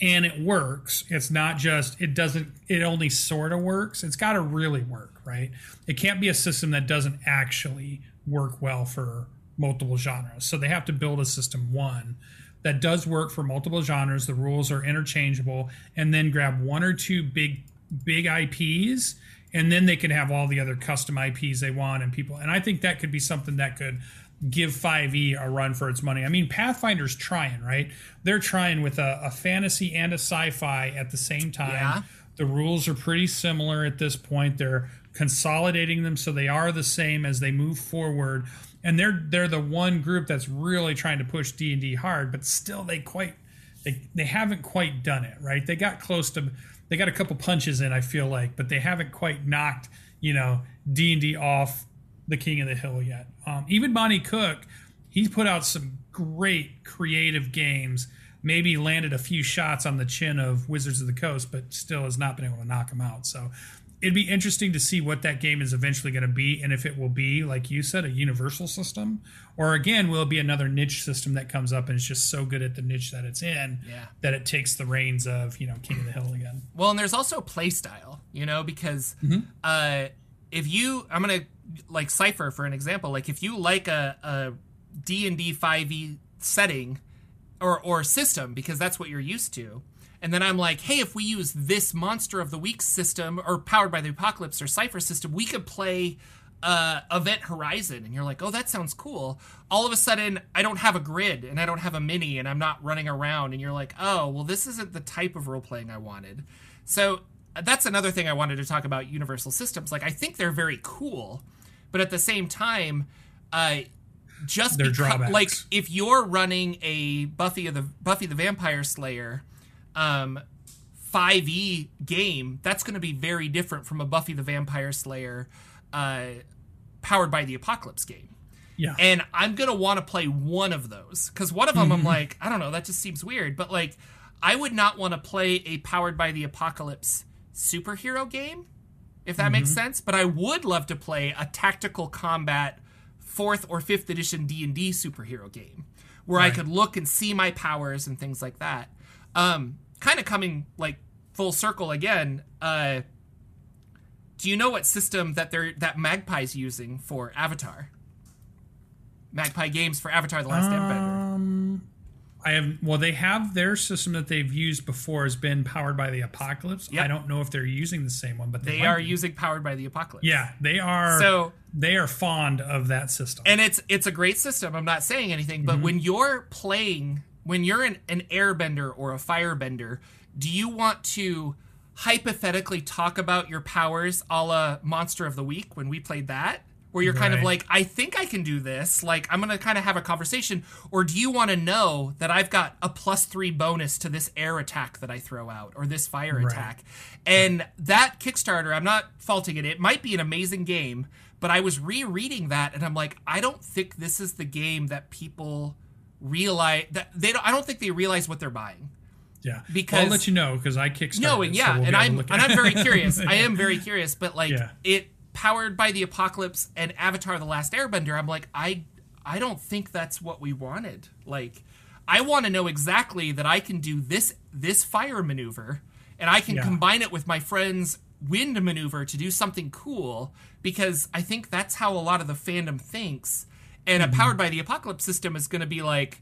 And it works. It's not just it doesn't it only sort of works. It's got to really work, right? It can't be a system that doesn't actually work well for multiple genres. So they have to build a system one that does work for multiple genres. The rules are interchangeable, and then grab one or two big big IPs, and then they can have all the other custom IPs they want and people. And I think that could be something that could give 5e a run for its money. I mean, Pathfinder's trying, right? They're trying with a, a fantasy and a sci-fi at the same time. Yeah. The rules are pretty similar at this point. They're consolidating them so they are the same as they move forward. And they're they're the one group that's really trying to push D and D hard, but still they quite they they haven't quite done it right. They got close to they got a couple punches in, I feel like, but they haven't quite knocked you know D and D off the king of the hill yet. Um, even Monte Cook, he's put out some great creative games. Maybe landed a few shots on the chin of Wizards of the Coast, but still has not been able to knock them out. So it'd be interesting to see what that game is eventually going to be, and if it will be, like you said, a universal system, or again, will it be another niche system that comes up and it's just so good at the niche that it's in Yeah. that it takes the reins of you know King of the Hill again. Well, and there's also play style, you know, because Mm-hmm. uh, if you, I'm gonna like Cypher for an example. Like if you like a, a D and D five e setting or or system because that's what you're used to, and then I'm like, hey, if we use this Monster of the Week system or Powered by the Apocalypse or Cypher system, we could play. Uh, Event Horizon, and you're like, oh, that sounds cool. All of a sudden, I don't have a grid and I don't have a mini, and I'm not running around, and you're like, oh, well, this isn't the type of role playing I wanted. So uh, that's another thing I wanted to talk about Universal Systems. Like I think they're very cool, but at the same time, uh, just Their becau- drawbacks. like if you're running a Buffy of the Buffy the Vampire Slayer, um, 5e game, that's going to be very different from a Buffy the Vampire Slayer, uh, powered by the Apocalypse game Yeah, and I'm gonna want to play one of those because one of them I'm like I don't know that just seems weird, but like I would not want to play a powered by the apocalypse superhero game if that makes sense. But I would love to play a tactical combat fourth or fifth edition D and D superhero game where I could look and see my powers and things like that. Um, kind of coming like full circle again. Uh, do you know what system that they're that Magpie's using for Avatar? Magpie Games for Avatar: The Last Airbender. Um, I have well, they have their system that they've used before has been powered by the apocalypse. Yep. I don't know if they're using the same one, but they, They are be. using Powered by the Apocalypse. Yeah, they are. So they are fond of that system. and it's it's a great system. I'm not saying anything, Mm-hmm. but when you're playing, when you're an, an airbender or a firebender, do you want to hypothetically talk about your powers a la Monster of the Week when we played that? Where you're kind of like, I think I can do this. Like, I'm going to kind of have a conversation. Or do you want to know that I've got a plus three bonus to this air attack that I throw out or this fire Right. attack? And that Kickstarter, I'm not faulting it. It might be an amazing game, but I was rereading that and I'm like, I don't think this is the game that people realize that they don't. I don't think they realize what they're buying. yeah, because- Well, I'll let you know because I kickstarted. Knowing, it, so yeah, we'll and I'm and I'm very curious. I am very curious, but like Yeah. it powered by the apocalypse and Avatar: The Last Airbender. I'm like, I I don't think that's what we wanted. Like, I want to know exactly that I can do this this fire maneuver, and I can Yeah. combine it with my friend's wind maneuver to do something cool. Because I think that's how a lot of the fandom thinks. And Mm-hmm. a powered by the apocalypse system is going to be like,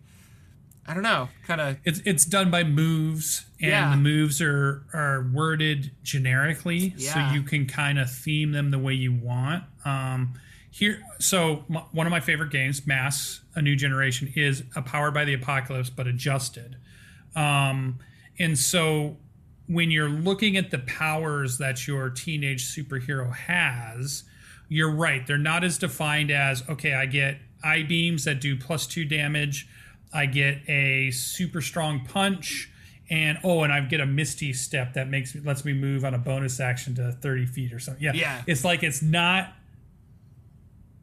I don't know, kind of It's it's done by moves, and Yeah. the moves are are worded generically, Yeah. so you can kind of theme them the way you want. Um, here, so m- one of my favorite games, Masks: A New Generation, is a powered by the apocalypse, but adjusted. Um, and so when you're looking at the powers that your teenage superhero has, you're right. They're not as defined as okay, I get eye beams that do plus two damage. I get a super strong punch, and oh, and I get a misty step that makes me lets me move on a bonus action to 30 feet or something. Yeah, Yeah. It's like it's not.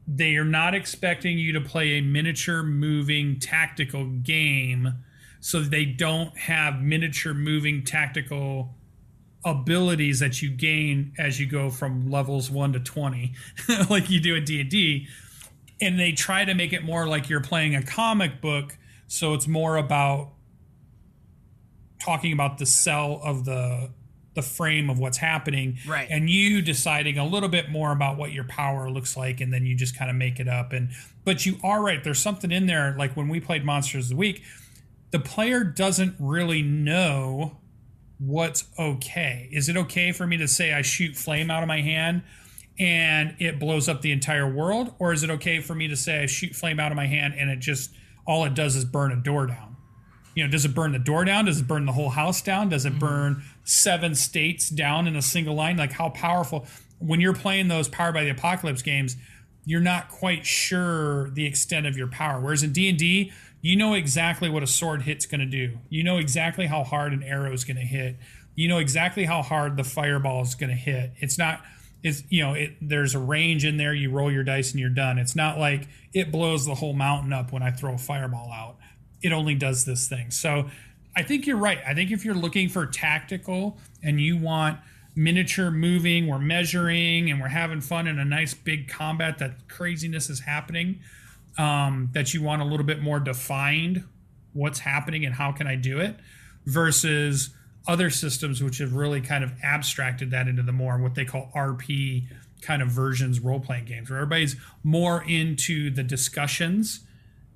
They are not expecting you to play a miniature moving tactical game, so they don't have miniature moving tactical abilities that you gain as you go from levels 1 to 20 like you do in D&D and they try to make it more like you're playing a comic book so it's more about talking about the cell of the the frame of what's happening Right. and you deciding a little bit more about what your power looks like and then you just kind of make it up and but you are right there's something in there like when we played monsters of the week the player doesn't really know what's okay. Is it okay for me to say I shoot flame out of my hand and it blows up the entire world? Or is it okay for me to say I shoot flame out of my hand and it just, all it does is burn a door down? You know, does it burn the door down? Does it burn the whole house down? Does it mm-hmm. burn seven states down in a single line? Like how powerful, when you're playing those Powered by the Apocalypse games, you're not quite sure the extent of your power. Whereas in D&D, you know exactly what a sword hit's going to do. You know exactly how hard an arrow is going to hit. You know exactly how hard the fireball is going to hit. It's not it's you know, it there's a range in there, you roll your dice and you're done. It's not like it blows the whole mountain up when I throw a fireball out. It only does this thing. So I think you're right. I think if you're looking for tactical and you want miniature moving, we're measuring and we're having fun in a nice big combat that craziness is happening, um, that you want a little bit more defined what's happening and how can I do it versus other systems which have really kind of abstracted that into the more what they call RP kind of versions role playing games where everybody's more into the discussions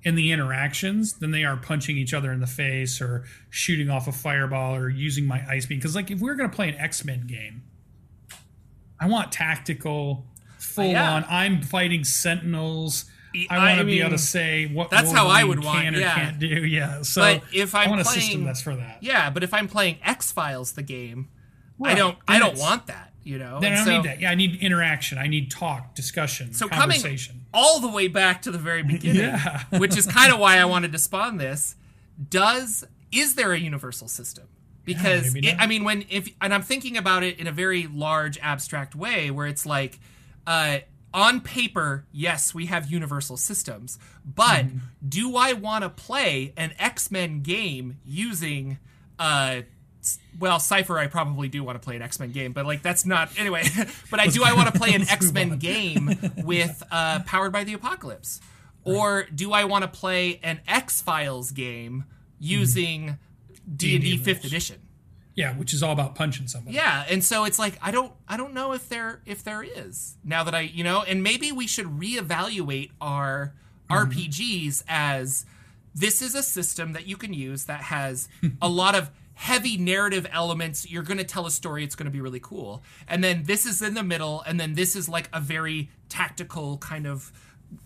and the interactions than they are punching each other in the face or shooting off a fireball or using my ice beam. Because like if we are going to play an X Men game, I want tactical, full Yeah. on. I'm fighting Sentinels. I I want to be able to say what that's how I would want, can or yeah. can't do. Yeah. So But if I I'm want a playing- system that's for that. Yeah, but if I'm playing X Files, the game, I don't. I don't want that. You know. Then I don't so, need that. Yeah, I need interaction. I need talk, discussion, So coming conversation. all the way back to the very beginning, Yeah. which is kind of why I wanted to spawn this. Does is there a universal system? Because maybe it. I mean, when if and I'm thinking about it in a very large abstract way, where it's like, uh, on paper, yes, we have universal systems, but Mm-hmm. do I want to play an X Men game using, uh, well, Cypher, I probably do want to play an X Men game, but like that's not anyway. but I do. I want to play an X Men game with uh, powered by the apocalypse, or do I want to play an X Files game using D and D Fifth. Edition? Yeah, which is all about punching somebody. Yeah, and so it's like I don't I don't know if there if there is now that I you know, and maybe we should reevaluate our mm-hmm. RPGs as this is a system that you can use that has a lot of heavy narrative elements. You're going to tell a story, it's going to be really cool. And then this is in the middle, and then this is like a very tactical kind of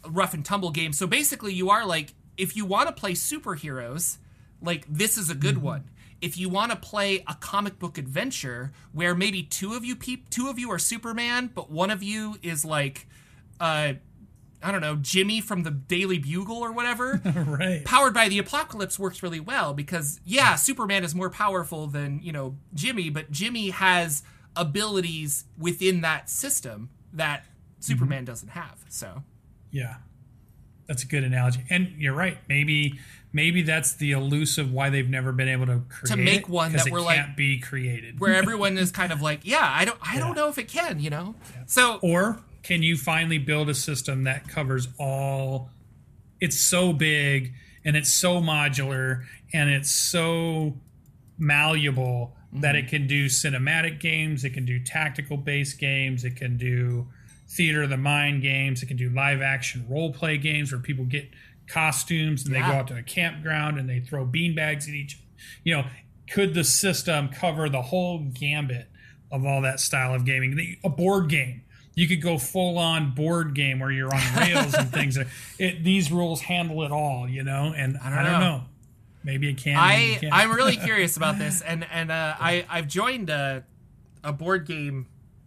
rough and tumble game. So basically, you are like, if you want to play superheroes, like this is a good mm-hmm. one. If you want to play a comic book adventure where maybe two of you peop- two of you are Superman, but one of you is like, uh, I don't know, Jimmy from the Daily Bugle or whatever. right. Powered by the Apocalypse works really well because yeah, Superman is more powerful than you know Jimmy, but Jimmy has abilities within that system that Superman doesn't have. So Yeah. That's a good analogy. And you're right. Maybe maybe that's the elusive why they've never been able to create to make one that we're like- can't be created. where everyone is kind of like, yeah, I don't, I don't know if it can, you know. So Or can you finally build a system that covers all? It's so big and it's so modular and it's so malleable that it mm-hmm. can do cinematic games, it can do tactical based games, it can do theater of the mind games, it can do live action role play games where people get costumes and they go out to a campground and they throw beanbags at each. You know, could the system cover the whole gambit of all that style of gaming? The- A board game. You could go full on board game where you're on rails and things. It, these rules handle it all, you know. And I don't, know. know. Maybe it can. it I. I'm really curious about this, and and uh, I, I've joined a, a board game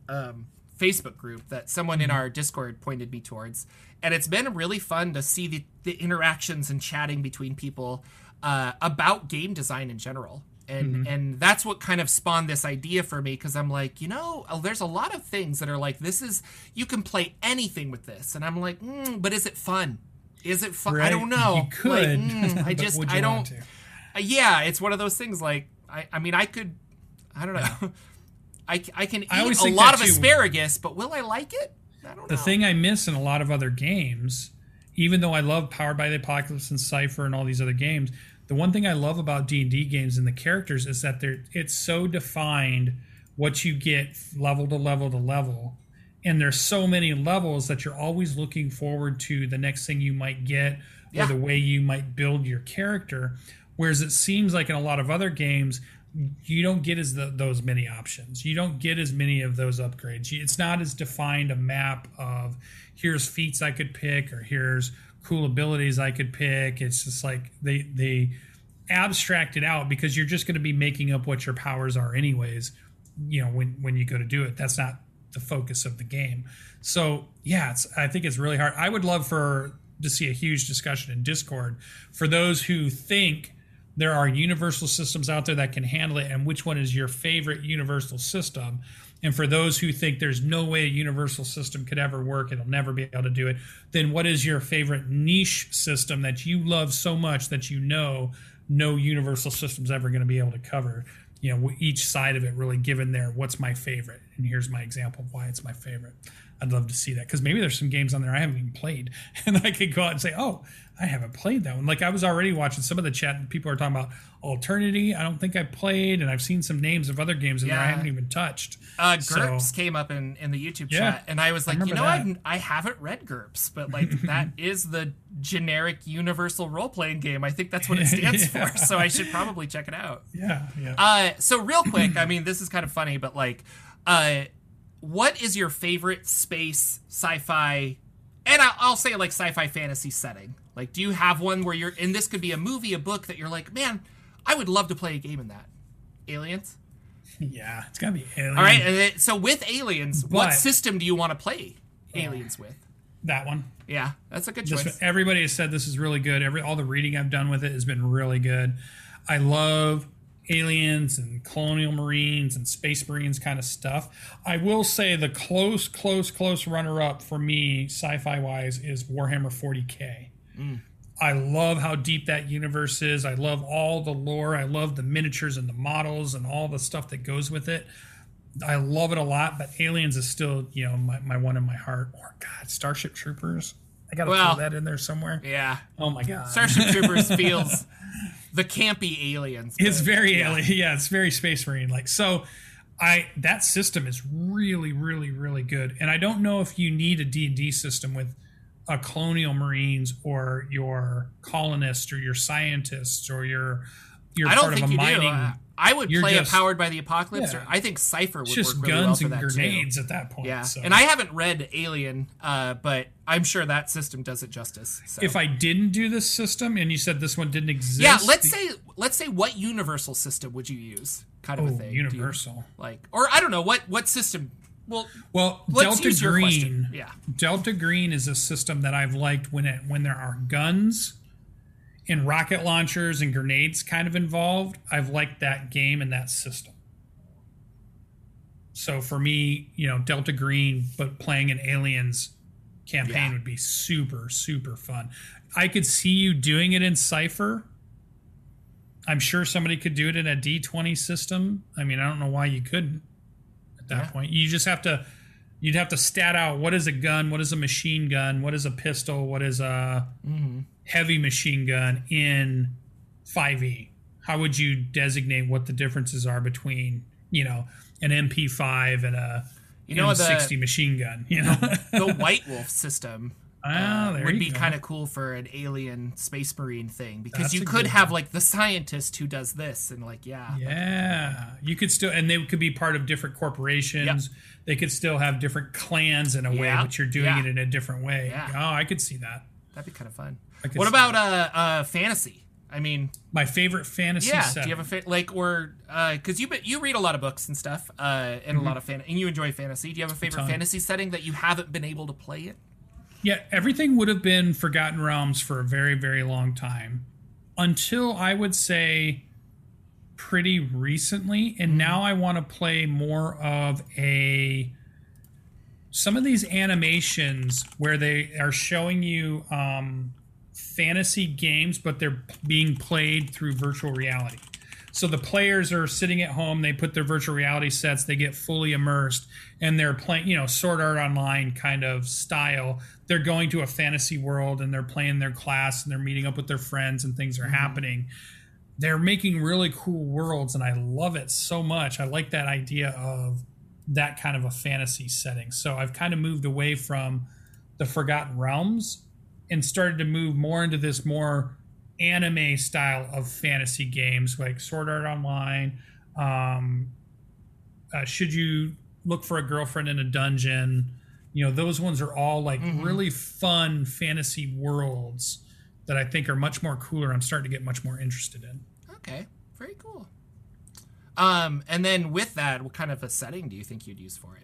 um, Facebook group that someone in our Discord pointed me towards, and it's been really fun to see the, the interactions and chatting between people uh, about game design in general. And, and that's what kind of spawned this idea for me because I'm like, you know, uh, there's a lot of things that are like, this is, you can play anything with this. And I'm like, mm, but is it fun? Is it fun? I don't know. You Like, could. mm, I just, I don't. Uh, yeah, it's one of those things. Like, I, I mean, I could, I don't know. I, I can eat I a lot of asparagus, but will I like it? I don't the know. thing I miss in a lot of other games, even though I love Powered by the Apocalypse and Cypher and all these other games, the one thing I love about D and D games and the characters is that they're it's so defined what you get level to level to level, and there's so many levels that you're always looking forward to the next thing you might get Yeah. or the way you might build your character. Whereas it seems like in a lot of other games, you don't get as the, those many options. You don't get as many of those upgrades. It's not as defined a map of here's feats I could pick or here's cool abilities I could pick. It's just like they they abstract it out because you're just going to be making up what your powers are anyways. You know when when you go to do it, that's not the focus of the game. So yeah, it's I think it's really hard. I would love for to see a huge discussion in Discord for those who think there are universal systems out there that can handle it. And which one is your favorite universal system? And for those who think there's no way a universal system could ever work it'll never be able to do it then what is your favorite niche system that you love so much that you know no universal system's ever going to be able to cover? You know each side of it really given there what's my favorite? And here's my example of why it's my favorite i'd love to see that because maybe there's some games on there i haven't even played and i could go out and say oh i haven't played that one like i was already watching some of the chat and people are talking about alternity i don't think i played and i've seen some names of other games in there i haven't even touched uh, So- GURPS came up in, in the YouTube Yeah, chat, and I was like, you know. I've, I haven't read GURPS, but like that is the generic universal role playing game. I think that's what it stands Yeah. for, so I should probably check it out. yeah yeah Uh, so real quick, I mean, this is kind of funny, but like, uh, what is your favorite space sci-fi? And I- I'll say like sci-fi fantasy setting. Like, do you have one where you're? And this could be a movie, a book that you're like, man, I would love to play a game in that. Aliens. yeah it's gotta be alien. All right. And it, so with aliens, what system do you want to play aliens with? that one Yeah, that's a good choice. one- everybody has said this is really good. Every all the reading I've done with it has been really good. I love aliens and colonial marines and space marines kind of stuff. I will say the close, close, close runner up for me, sci-fi wise, is Warhammer 40k. Mm. I love how deep that universe is. I love all the lore. I love the miniatures and the models and all the stuff that goes with it. I love it a lot, but Aliens is still, you know, my, my one in my heart. Or God, Starship Troopers. I gotta Well, throw that in there somewhere. Yeah. Oh my God. Starship Troopers feels the campy aliens. It's very yeah. alien. Yeah, it's very space marine like. So I that system is really really really good. And I don't know if you need a D&D system with a colonial marines or your colonists or your scientists or your you're I don't think of a you mining do. I would play just- powered by the apocalypse, Yeah. or I think Cypher would just work really well guns for and that too. grenades at that point. Yeah, so. and I haven't read Alien, uh, but I'm sure that system does it justice. So. if I didn't do this system and you said this one didn't exist, yeah, let's say let's say what universal system would you use? Kind of a oh, thing. Do you- universal. like, or I don't know what what system. Well, Well, Delta Green. Yeah. Delta Green is a system that I've liked when it when there are guns and rocket launchers and grenades kind of involved. I've liked that game and that system. So for me, you know, Delta Green, but playing an aliens campaign Yeah. would be super super fun. I could see you doing it in Cypher. I'm sure somebody could do it in a D20 system. I mean, I don't know why you couldn't at that Yeah. point. You just have to you'd have to stat out what is a gun, what is a machine gun, what is a pistol, what is a mm-hmm. Heavy machine gun in 5e. How would you designate what the differences are between, you know, an MP5 and a You know, M60 machine gun, you know? the White Wolf system ah, there would be kind of cool for an alien space marine thing because That's you could have like the scientist who does this and like yeah, Yeah, you could still, and they could be part of different corporations. They could still have different clans in a way, but you're doing yeah. it in a different way. Yeah. Oh, I could see that. That'd be kind of fun. What about uh, uh fantasy? I mean, My favorite fantasy yeah. Do you have a fa- like or because you you read a lot of books and stuff uh, and a lot of fan and you enjoy fantasy? Do you have a favorite ton. fantasy setting that you haven't been able to play it? Yeah, everything would have been Forgotten Realms for a very, very long time until I would say pretty recently. And now I want to play more of a. Some of these animations where they are showing you um, fantasy games, but they're being played through virtual reality. So the players are sitting at home, they put their virtual reality sets, they get fully immersed, and they're playing, you know, Sword Art Online kind of style. They're going to a fantasy world and they're playing their class and they're meeting up with their friends and things are happening. They're making really cool worlds, and I love it so much. I like that idea of that kind of a fantasy setting. So I've kind of moved away from the Forgotten Realms and started to move more into this more anime style of fantasy games like Sword Art Online. Um, uh, should you look for a girlfriend in a dungeon? You know, those ones are all like really fun fantasy worlds that I think are much more cooler. I'm starting to get much more interested in. Okay, very cool. Um, and then with that, what kind of a setting do you think you'd use for it?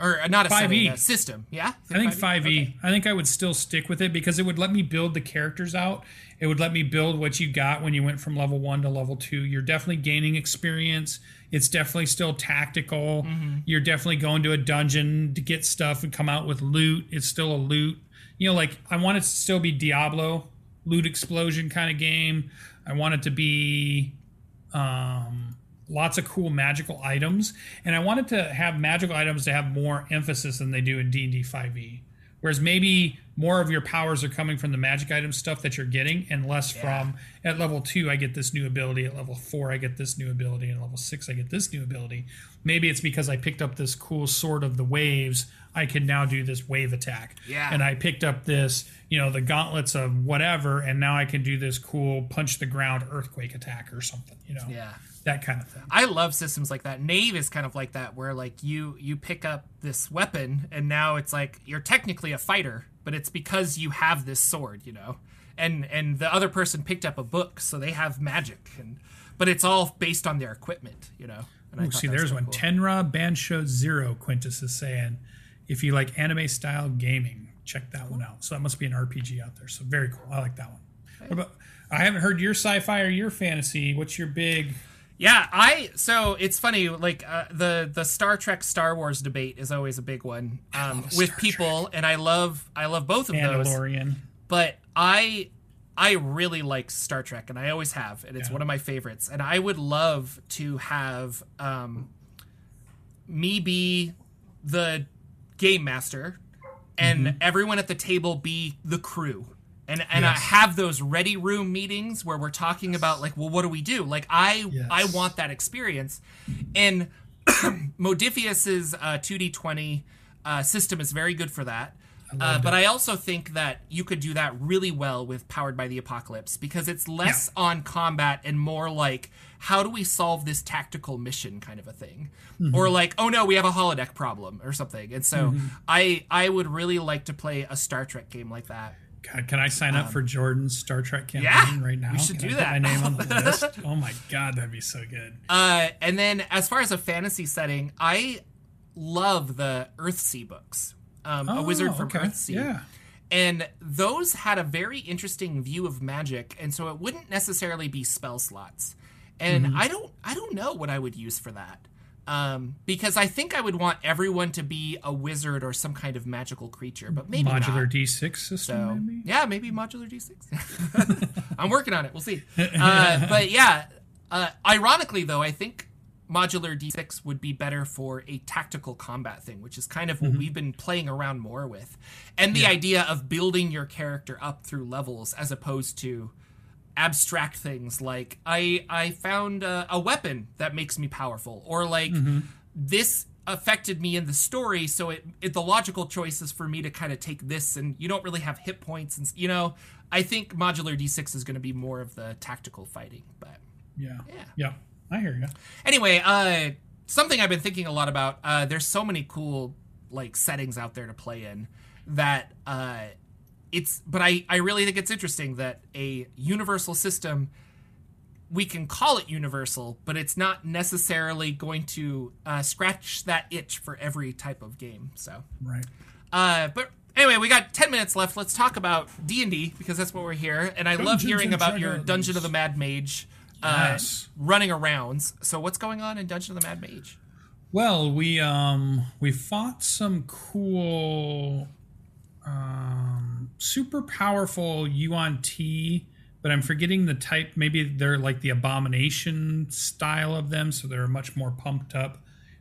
Or uh, not a 5e. setting, a system? Yeah, I think 5e. Okay. I think I would still stick with it because it would let me build the characters out. It would let me build what you got when you went from level 1 to level 2. You're definitely gaining experience. It's definitely still tactical. Mm-hmm. You're definitely going to a dungeon to get stuff and come out with loot. It's still a loot. You know, like I want it to still be Diablo, loot explosion kind of game. I want it to be um, lots of cool magical items, and I wanted to have magical items to have more emphasis than they do in D and D five e. Whereas maybe more of your powers are coming from the magic item stuff that you're getting, and less from at level two I get this new ability, at level four I get this new ability, and level six I get this new ability. Maybe it's because I picked up this cool sword of the waves. I can now do this wave attack. Yeah. And I picked up this, you know, the gauntlets of whatever, and now I can do this cool punch the ground earthquake attack or something, you know, Yeah. that kind of thing. I love systems like that. Knave is kind of like that, where like you you pick up this weapon, and now it's like you're technically a fighter, but it's because you have this sword, you know, and and the other person picked up a book, so they have magic, and but it's all based on their equipment, you know. And I Ooh, see, there's one. cool. Tenra Bansho Zero, Quintus is saying, if you like anime style gaming, check that one out. So that must be an RPG out there. So very cool. I like that one. What about, I haven't heard your sci fi or your fantasy. What's your big. Yeah, I so it's funny like uh, the the Star Trek Star Wars debate is always a big one um, with Star people, and I love I love both of those. Mandalorian. But I I really like Star Trek, and I always have, and it's Yeah. one of my favorites. And I would love to have um, me be the game master, and Mm-hmm. everyone at the table be the crew. And, and I have those ready room meetings where we're talking about like, well, what do we do? Like, I Yes. I want that experience, and Modiphius's uh, 2d20 uh, system is very good for that. Uh, but it. I also think that you could do that really well with Powered by the Apocalypse because it's less on combat and more like how do we solve this tactical mission kind of a thing, Mm-hmm. or like oh no we have a holodeck problem or something. And so Mm-hmm. I I would really like to play a Star Trek game like that. God, can I sign up for Jordan's Star Trek campaign Um, yeah, right now? we should Can do I that. My name on the list. Oh my god, that'd be so good. Uh, and then as far as a fantasy setting, I love the Earthsea books. Um, a wizard Oh, from okay. Earthsea. Yeah. And those had a very interesting view of magic, and so it wouldn't necessarily be spell slots. And Mm-hmm. I don't I don't know what I would use for that. Um, because I think I would want everyone to be a wizard or some kind of magical creature, but maybe Modular not. D6 system, So maybe? yeah, maybe modular D6. I'm working on it. We'll see. Uh, but yeah, uh, ironically though, I think modular D6 would be better for a tactical combat thing, which is kind of Mm-hmm. what we've been playing around more with, and the idea of building your character up through levels as opposed to abstract things like I I found a, a weapon that makes me powerful, or like Mm-hmm. this affected me in the story, so it, it the logical choice is for me to kind of take this, and you don't really have hit points, and you know I think modular D6 is going to be more of the tactical fighting, but Yeah. Yeah. Yeah. I hear you. anyway, uh, something I've been thinking a lot about. Uh, there's so many cool like settings out there to play in that uh, it's. But I I really think it's interesting that a universal system. We can call it universal, but it's not necessarily going to uh, scratch that itch for every type of game. So, Right. uh, but anyway, we got ten minutes left. Let's talk about D and D because that's what we're here, and I love hearing about your Dungeon of the Mad Mage uh, running around. So, what's going on in Dungeon of the Mad Mage? Well, we um we fought some cool um super powerful Yuan-ti, but I'm forgetting the type. Maybe they're like the abomination style of them, so they're much more pumped up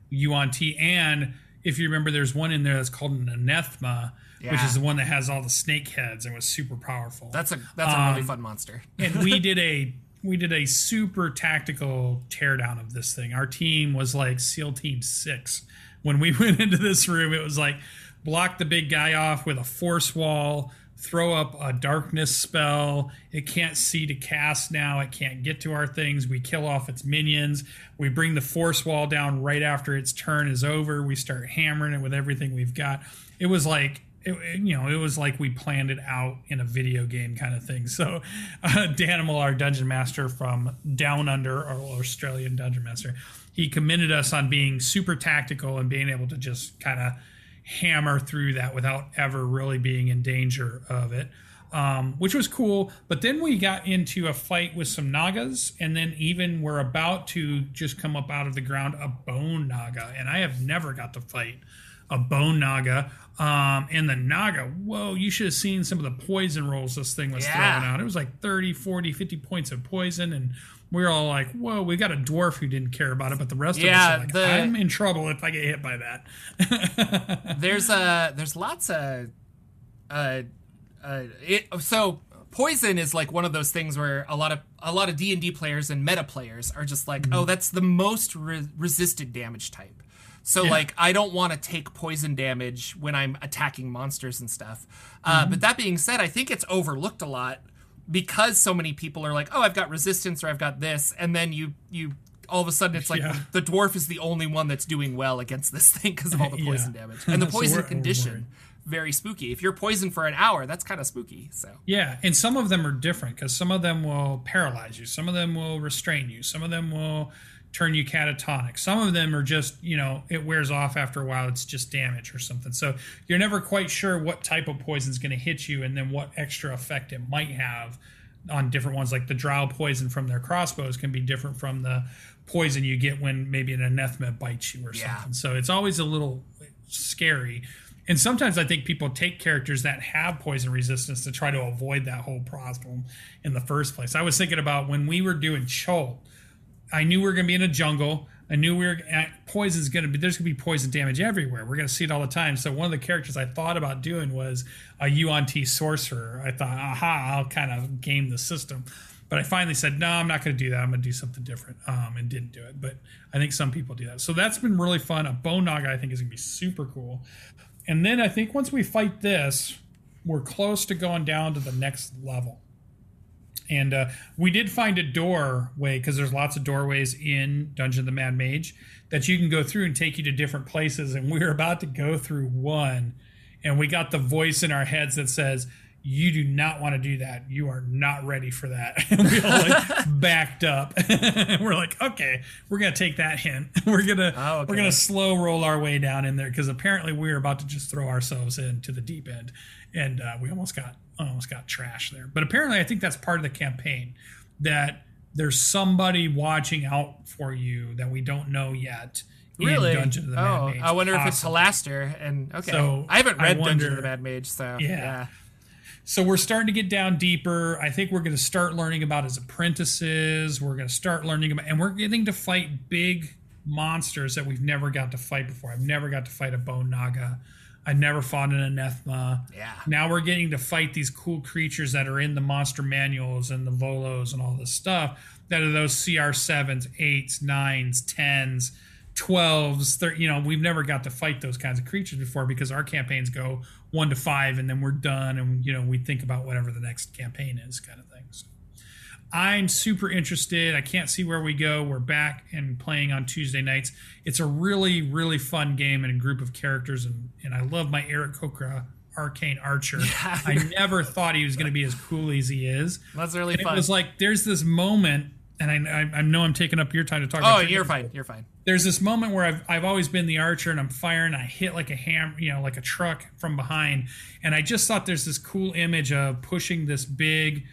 Yuan-ti. And if you remember, there's one in there that's called an anathema, which is the one that has all the snake heads and was super powerful. That's a that's a Um, really fun monster. and we did a we did a super tactical teardown of this thing. Our team was like SEAL Team Six. When we went into this room, it was like block the big guy off with a force wall, throw up a darkness spell. It can't see to cast now. It can't get to our things. We kill off its minions. We bring the force wall down right after its turn is over. We start hammering it with everything we've got. It was like it, it- you know, it was like we planned it out in a video game kind of thing. So, uh, Danimal, our dungeon master from Down Under, our Australian dungeon master, he commended us on being super tactical and being able to just kind of hammer through that without ever really being in danger of it. Um, which was cool, but then we got into a fight with some Nagas, and then even we're about to just come up out of the ground a bone Naga, and I have never got to fight a bone naga. Um, and the naga, whoa, you should have seen some of the poison rolls this thing was Yeah. throwing out. It was like 30, 40, 50 points of poison. And we were all like, whoa, we got a dwarf who didn't care about it. But the rest Yeah, of us are like, the- I'm in trouble if I get hit by that. there's uh there's lots of uh uh it, so poison is like one of those things where a lot of a lot of D&D players and meta players are just like Mm-hmm. oh that's the most re- resisted damage type so Yeah. like I don't want to take poison damage when I'm attacking monsters and stuff Mm-hmm. uh, but that being said I think it's overlooked a lot because so many people are like oh I've got resistance or I've got this and then you you all of a sudden it's like Yeah. the dwarf is the only one that's doing well against this thing because of all the Yeah. poison damage and the poison we're condition very spooky if you're poisoned for an hour that's kind of spooky so Yeah, and some of them are different because some of them will paralyze you, some of them will restrain you, some of them will turn you catatonic. Some of them are just, you know, it wears off after a while. It's just damage or something. So you're never quite sure what type of poison is going to hit you and then what extra effect it might have on different ones. Like the drow poison from their crossbows can be different from the poison you get when maybe an anathema bites you or Yeah. something. So it's always a little scary. And sometimes I think people take characters that have poison resistance to try to avoid that whole problem in the first place. I was thinking about when we were doing Chult, I knew we were going to be in a jungle. I knew we were at poison's going to be there's going to be poison damage everywhere. We're going to see it all the time. So one of the characters I thought about doing was a Yuan-ti sorcerer. I thought, aha, I'll kind of game the system. But I finally said, no, I'm not going to do that. I'm going to do something different, um, and didn't do it. But I think some people do that. So that's been really fun. A bone naga I think is going to be super cool. And then I think once we fight this, we're close to going down to the next level. And uh, we did find a doorway because there's lots of doorways in Dungeon of the Mad Mage that you can go through and take you to different places. And we were about to go through one, and we got the voice in our heads that says, "You do not want to do that. You are not ready for that." And we all like backed up. we're like, "Okay, we're gonna take that hint. we're gonna Oh, okay. we're gonna slow roll our way down in there because apparently we were about to just throw ourselves into the deep end, and uh, we almost got almost got trash there. But apparently, I think that's part of the campaign that there's somebody watching out for you that we don't know yet. Really? Dungeon of the oh, Mad Mage. I wonder if it's Halaster. And okay, So, I haven't I read Dungeon of the Mad Mage, so Yeah. yeah. So we're starting to get down deeper. I think we're going to start learning about his apprentices. We're going to start learning about, and we're getting to fight big monsters that we've never got to fight before. I've never got to fight a bone naga. I never fought an anathema. Yeah. Now we're getting to fight these cool creatures that are in the monster manuals and the volos and all this stuff. That are those CR sevens, eights, nines, tens, twelves. You know, we've never got to fight those kinds of creatures before because our campaigns go one to five and then we're done and you know we think about whatever the next campaign is, kind of thing. So I'm super interested. I can't see where we go. We're back and playing on Tuesday nights. It's a really, really fun game and a group of characters, and, and I love my Aarakocra arcane archer. I never thought he was going to be as cool as he is. That's really And it was like there's this moment, and I, I, I know I'm taking up your time to talk. oh, you're fine. You're fine. There's this moment where I've I've always been the archer, and I'm firing. I hit like a ham, you know, like a truck from behind, and I just thought there's this cool image of pushing this big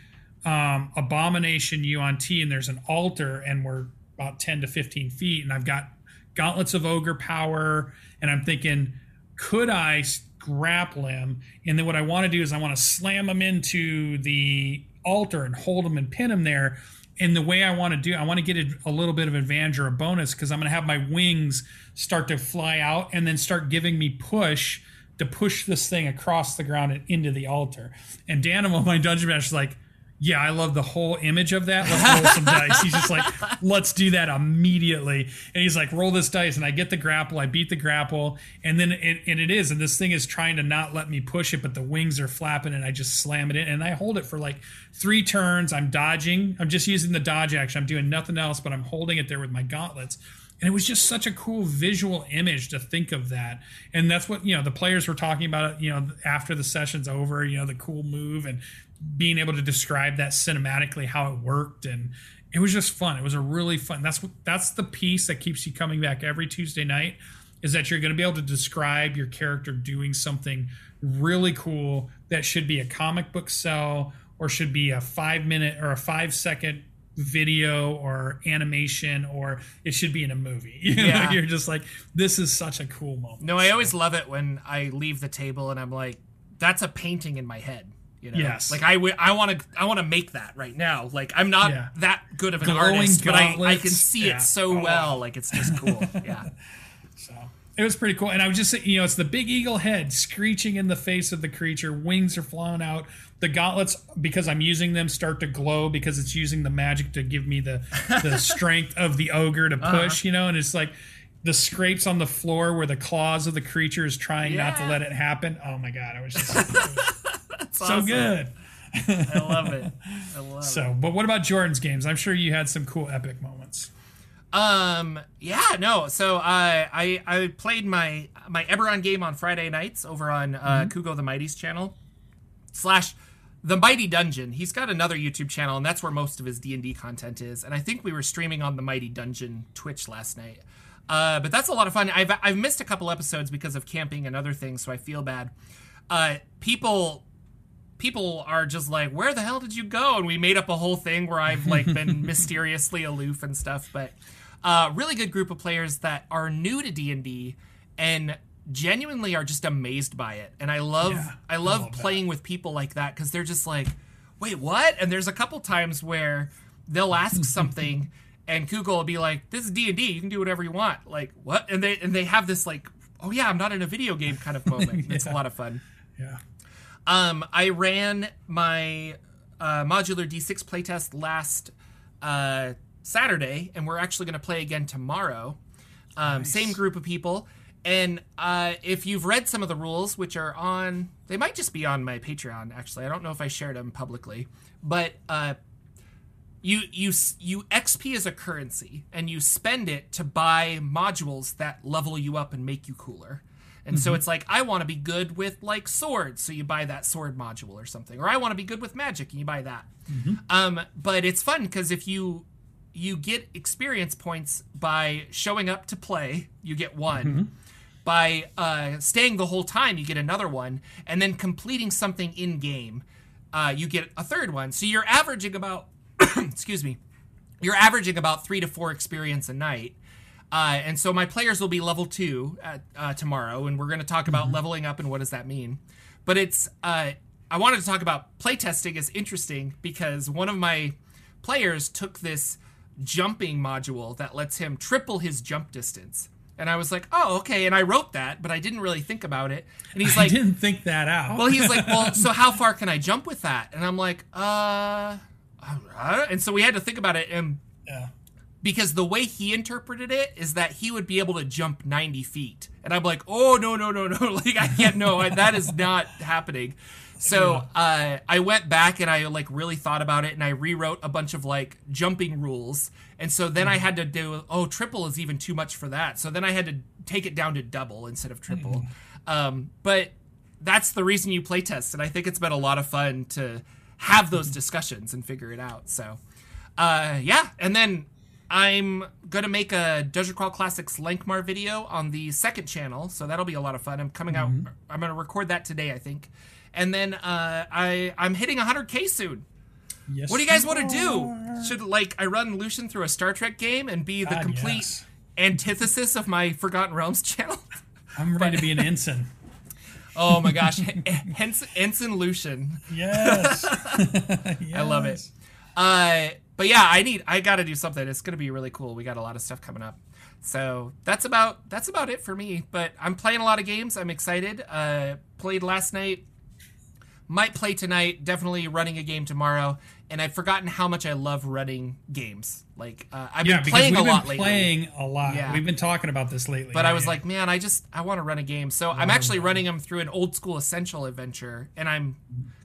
um, abomination Yuan-ti, and there's an altar, and we're about 10 to 15 feet, and I've got gauntlets of ogre power, and I'm thinking, could I grapple him? And then what I want to do is I want to slam him into the altar and hold him and pin him there. And the way I want to do, I want to get a, a little bit of advantage or a bonus because I'm going to have my wings start to fly out and then start giving me push to push this thing across the ground and into the altar. And Danimal, my dungeon master, is like, yeah, I love the whole image of that. Let's roll some dice. He's just like, let's do that immediately. And he's like, roll this dice. And I get the grapple. I beat the grapple. And then it, and it is. And this thing is trying to not let me push it, but the wings are flapping and I just slam it in. And I hold it for like three turns. I'm dodging. I'm just using the dodge action. I'm doing nothing else, but I'm holding it there with my gauntlets. And it was just such a cool visual image to think of that. And that's what, you know, the players were talking about it, you know, after the session's over, you know, the cool move and being able to describe that cinematically how it worked and it was just fun. It was a really fun. That's what that's the piece that keeps you coming back every Tuesday night is that you're going to be able to describe your character doing something really cool that should be a comic book cell or should be a 5 minute or a 5 second video or animation or it should be in a movie. You know, Yeah. you're just like this is such a cool moment. No, I always love it when I leave the table and I'm like, that's a painting in my head. You know? Yes. Like I w- I want to I want to make that right now. Like I'm not Yeah. that good of an Glowing artist, but I, I can see Yeah. it so Oh. well. Like it's just cool. Yeah. So it was pretty cool. And I was just saying, you know, it's the big eagle head screeching in the face of the creature. Wings are flying out. The gauntlets, because I'm using them, start to glow because it's using the magic to give me the the strength of the ogre to uh-huh. push. You know, and it's like the scrapes on the floor where the claws of the creature is trying not to let it happen. Oh my god, I was just so awesome. good. I love it. I love it. So, but what about Jordan's games? I'm sure you had some cool epic moments. Um. Yeah. No. So I I I played my my Eberron game on Friday nights over on uh, Kugo the Mighty's channel slash the Mighty Dungeon. He's got another YouTube channel, and that's where most of his D and D content is. And I think we were streaming on the Mighty Dungeon Twitch last night. Uh, but that's a lot of fun. I've I've missed a couple episodes because of camping and other things, so I feel bad. Uh, people people are just like, "Where the hell did you go?" And we made up a whole thing where I've like been mysteriously aloof and stuff. But uh, really good group of players that are new to D and D and genuinely are just amazed by it. And I love Yeah, I love love that. playing with people like that because they're just like, "Wait, what?" And there's a couple times where they'll ask something. And Kugo will be like, "This is D and D. You can do whatever you want." Like what? And they and they have this like, "Oh yeah, I'm not in a video game" kind of moment. It's a lot of fun. Yeah. Um, I ran my uh, modular D6 playtest last uh, Saturday, and we're actually going to play again tomorrow. Um, Same group of people. And uh, if you've read some of the rules, which are on, they might just be on my Patreon. Actually, I don't know if I shared them publicly, but uh, you you you XP as a currency, and you spend it to buy modules that level you up and make you cooler. And so it's like I want to be good with like swords, so you buy that sword module or something, or I want to be good with magic, and you buy that. Um, but it's fun because if you you get experience points by showing up to play, you get one. By uh, staying the whole time, you get another one, and then completing something in game, uh, you get a third one. So you're averaging about, excuse me, you're averaging about three to four experience a night. Uh, and so my players will be level two at, uh, tomorrow, and we're going to talk about leveling up and what does that mean. But it's uh, I wanted to talk about playtesting is interesting because one of my players took this jumping module that lets him triple his jump distance. And I was like, oh, okay. And I wrote that, but I didn't really think about it. And he's like, I didn't think that out. well, he's like, well, so how far can I jump with that? And I'm like, uh, uh, and so we had to think about it. And yeah. because the way he interpreted it is that he would be able to jump 90 feet. And I'm like, oh, no, no, no, no. Like, I can't, no, I, that is not happening. So uh, I went back and I like really thought about it and I rewrote a bunch of like jumping rules. And so then I had to do, oh, triple is even too much for that. So then I had to take it down to double instead of triple. Um, but that's the reason you play test. And I think it's been a lot of fun to have those discussions and figure it out. So uh, yeah, and then I'm gonna make a Dungeon Crawl Classics Lankhmar video on the second channel, so that'll be a lot of fun. I'm coming out. I'm gonna record that today, I think, and then uh, I I'm hitting 100k soon. Yes, What do you guys want to do? Should like I run Lucien through a Star Trek game and be the God, complete yes. antithesis of my Forgotten Realms channel? I'm ready to be an ensign. Oh my gosh, Ensign, Ensign Lucien. Yes. I love it. Uh, but yeah, I need I got to do something. It's gonna be really cool. We got a lot of stuff coming up. So that's about that's about it for me. But I'm playing a lot of games. I'm excited. Uh, played last night. Might play tonight. Definitely running a game tomorrow. And I've forgotten how much I love running games. Like uh, I've Yeah, been playing a been lot lately. playing a lot. Yeah. We've been talking about this lately. But I was like, man, I just I want to run a game. So I'm actually running them through an old school essential adventure, and I'm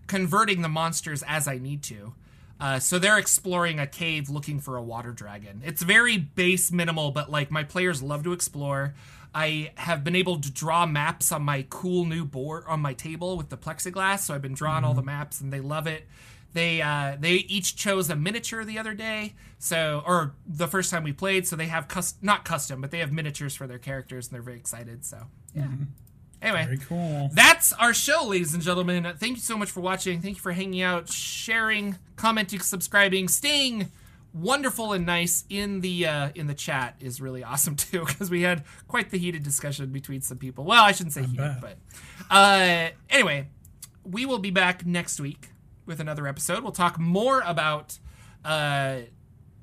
converting the monsters as I need to. Uh, so they're exploring a cave looking for a water dragon. It's very base minimal, but like my players love to explore. I have been able to draw maps on my cool new board on my table with the plexiglass. So I've been drawing all the maps, and they love it. They uh, they each chose a miniature the other day, so or the first time we played. So they have not custom, but they have miniatures for their characters, and they're very excited. So yeah. Anyway, very cool. that's our show, ladies and gentlemen. Thank you so much for watching. Thank you for hanging out, sharing, commenting, subscribing, staying wonderful and nice in the uh, in the chat is really awesome too because we had quite the heated discussion between some people. Well, I shouldn't say heated, bet. but uh, anyway, we will be back next week with another episode. We'll talk more about uh,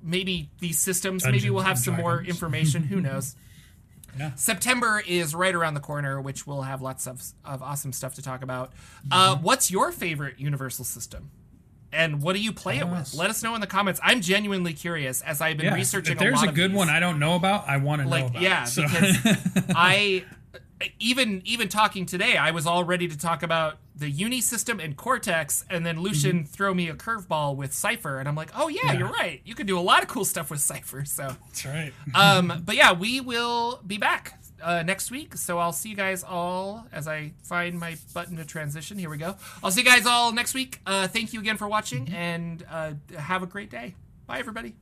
maybe these systems. maybe we'll have some more information. Who knows? Yeah. September is right around the corner, which we'll have lots of, of awesome stuff to talk about. Uh, Mm-hmm. what's your favorite Universal system? And what do you play it with? Let us know in the comments. I'm genuinely curious as I've been Yeah. researching If there's a a, good these. one I don't know about, I want to know about. yeah it. So- because i even even talking today i was all ready to talk about the Unisystem and cortex and then lucien throw me a curveball with cypher and i'm like oh yeah, Mm-hmm. Yeah. you're right. You can do a lot of cool stuff with cypher so. That's right. um but yeah we will be back uh, next week so i'll see you guys all as i find my button to transition here we go. I'll see you guys all next week. Uh thank you again for watching and uh have a great day. Bye everybody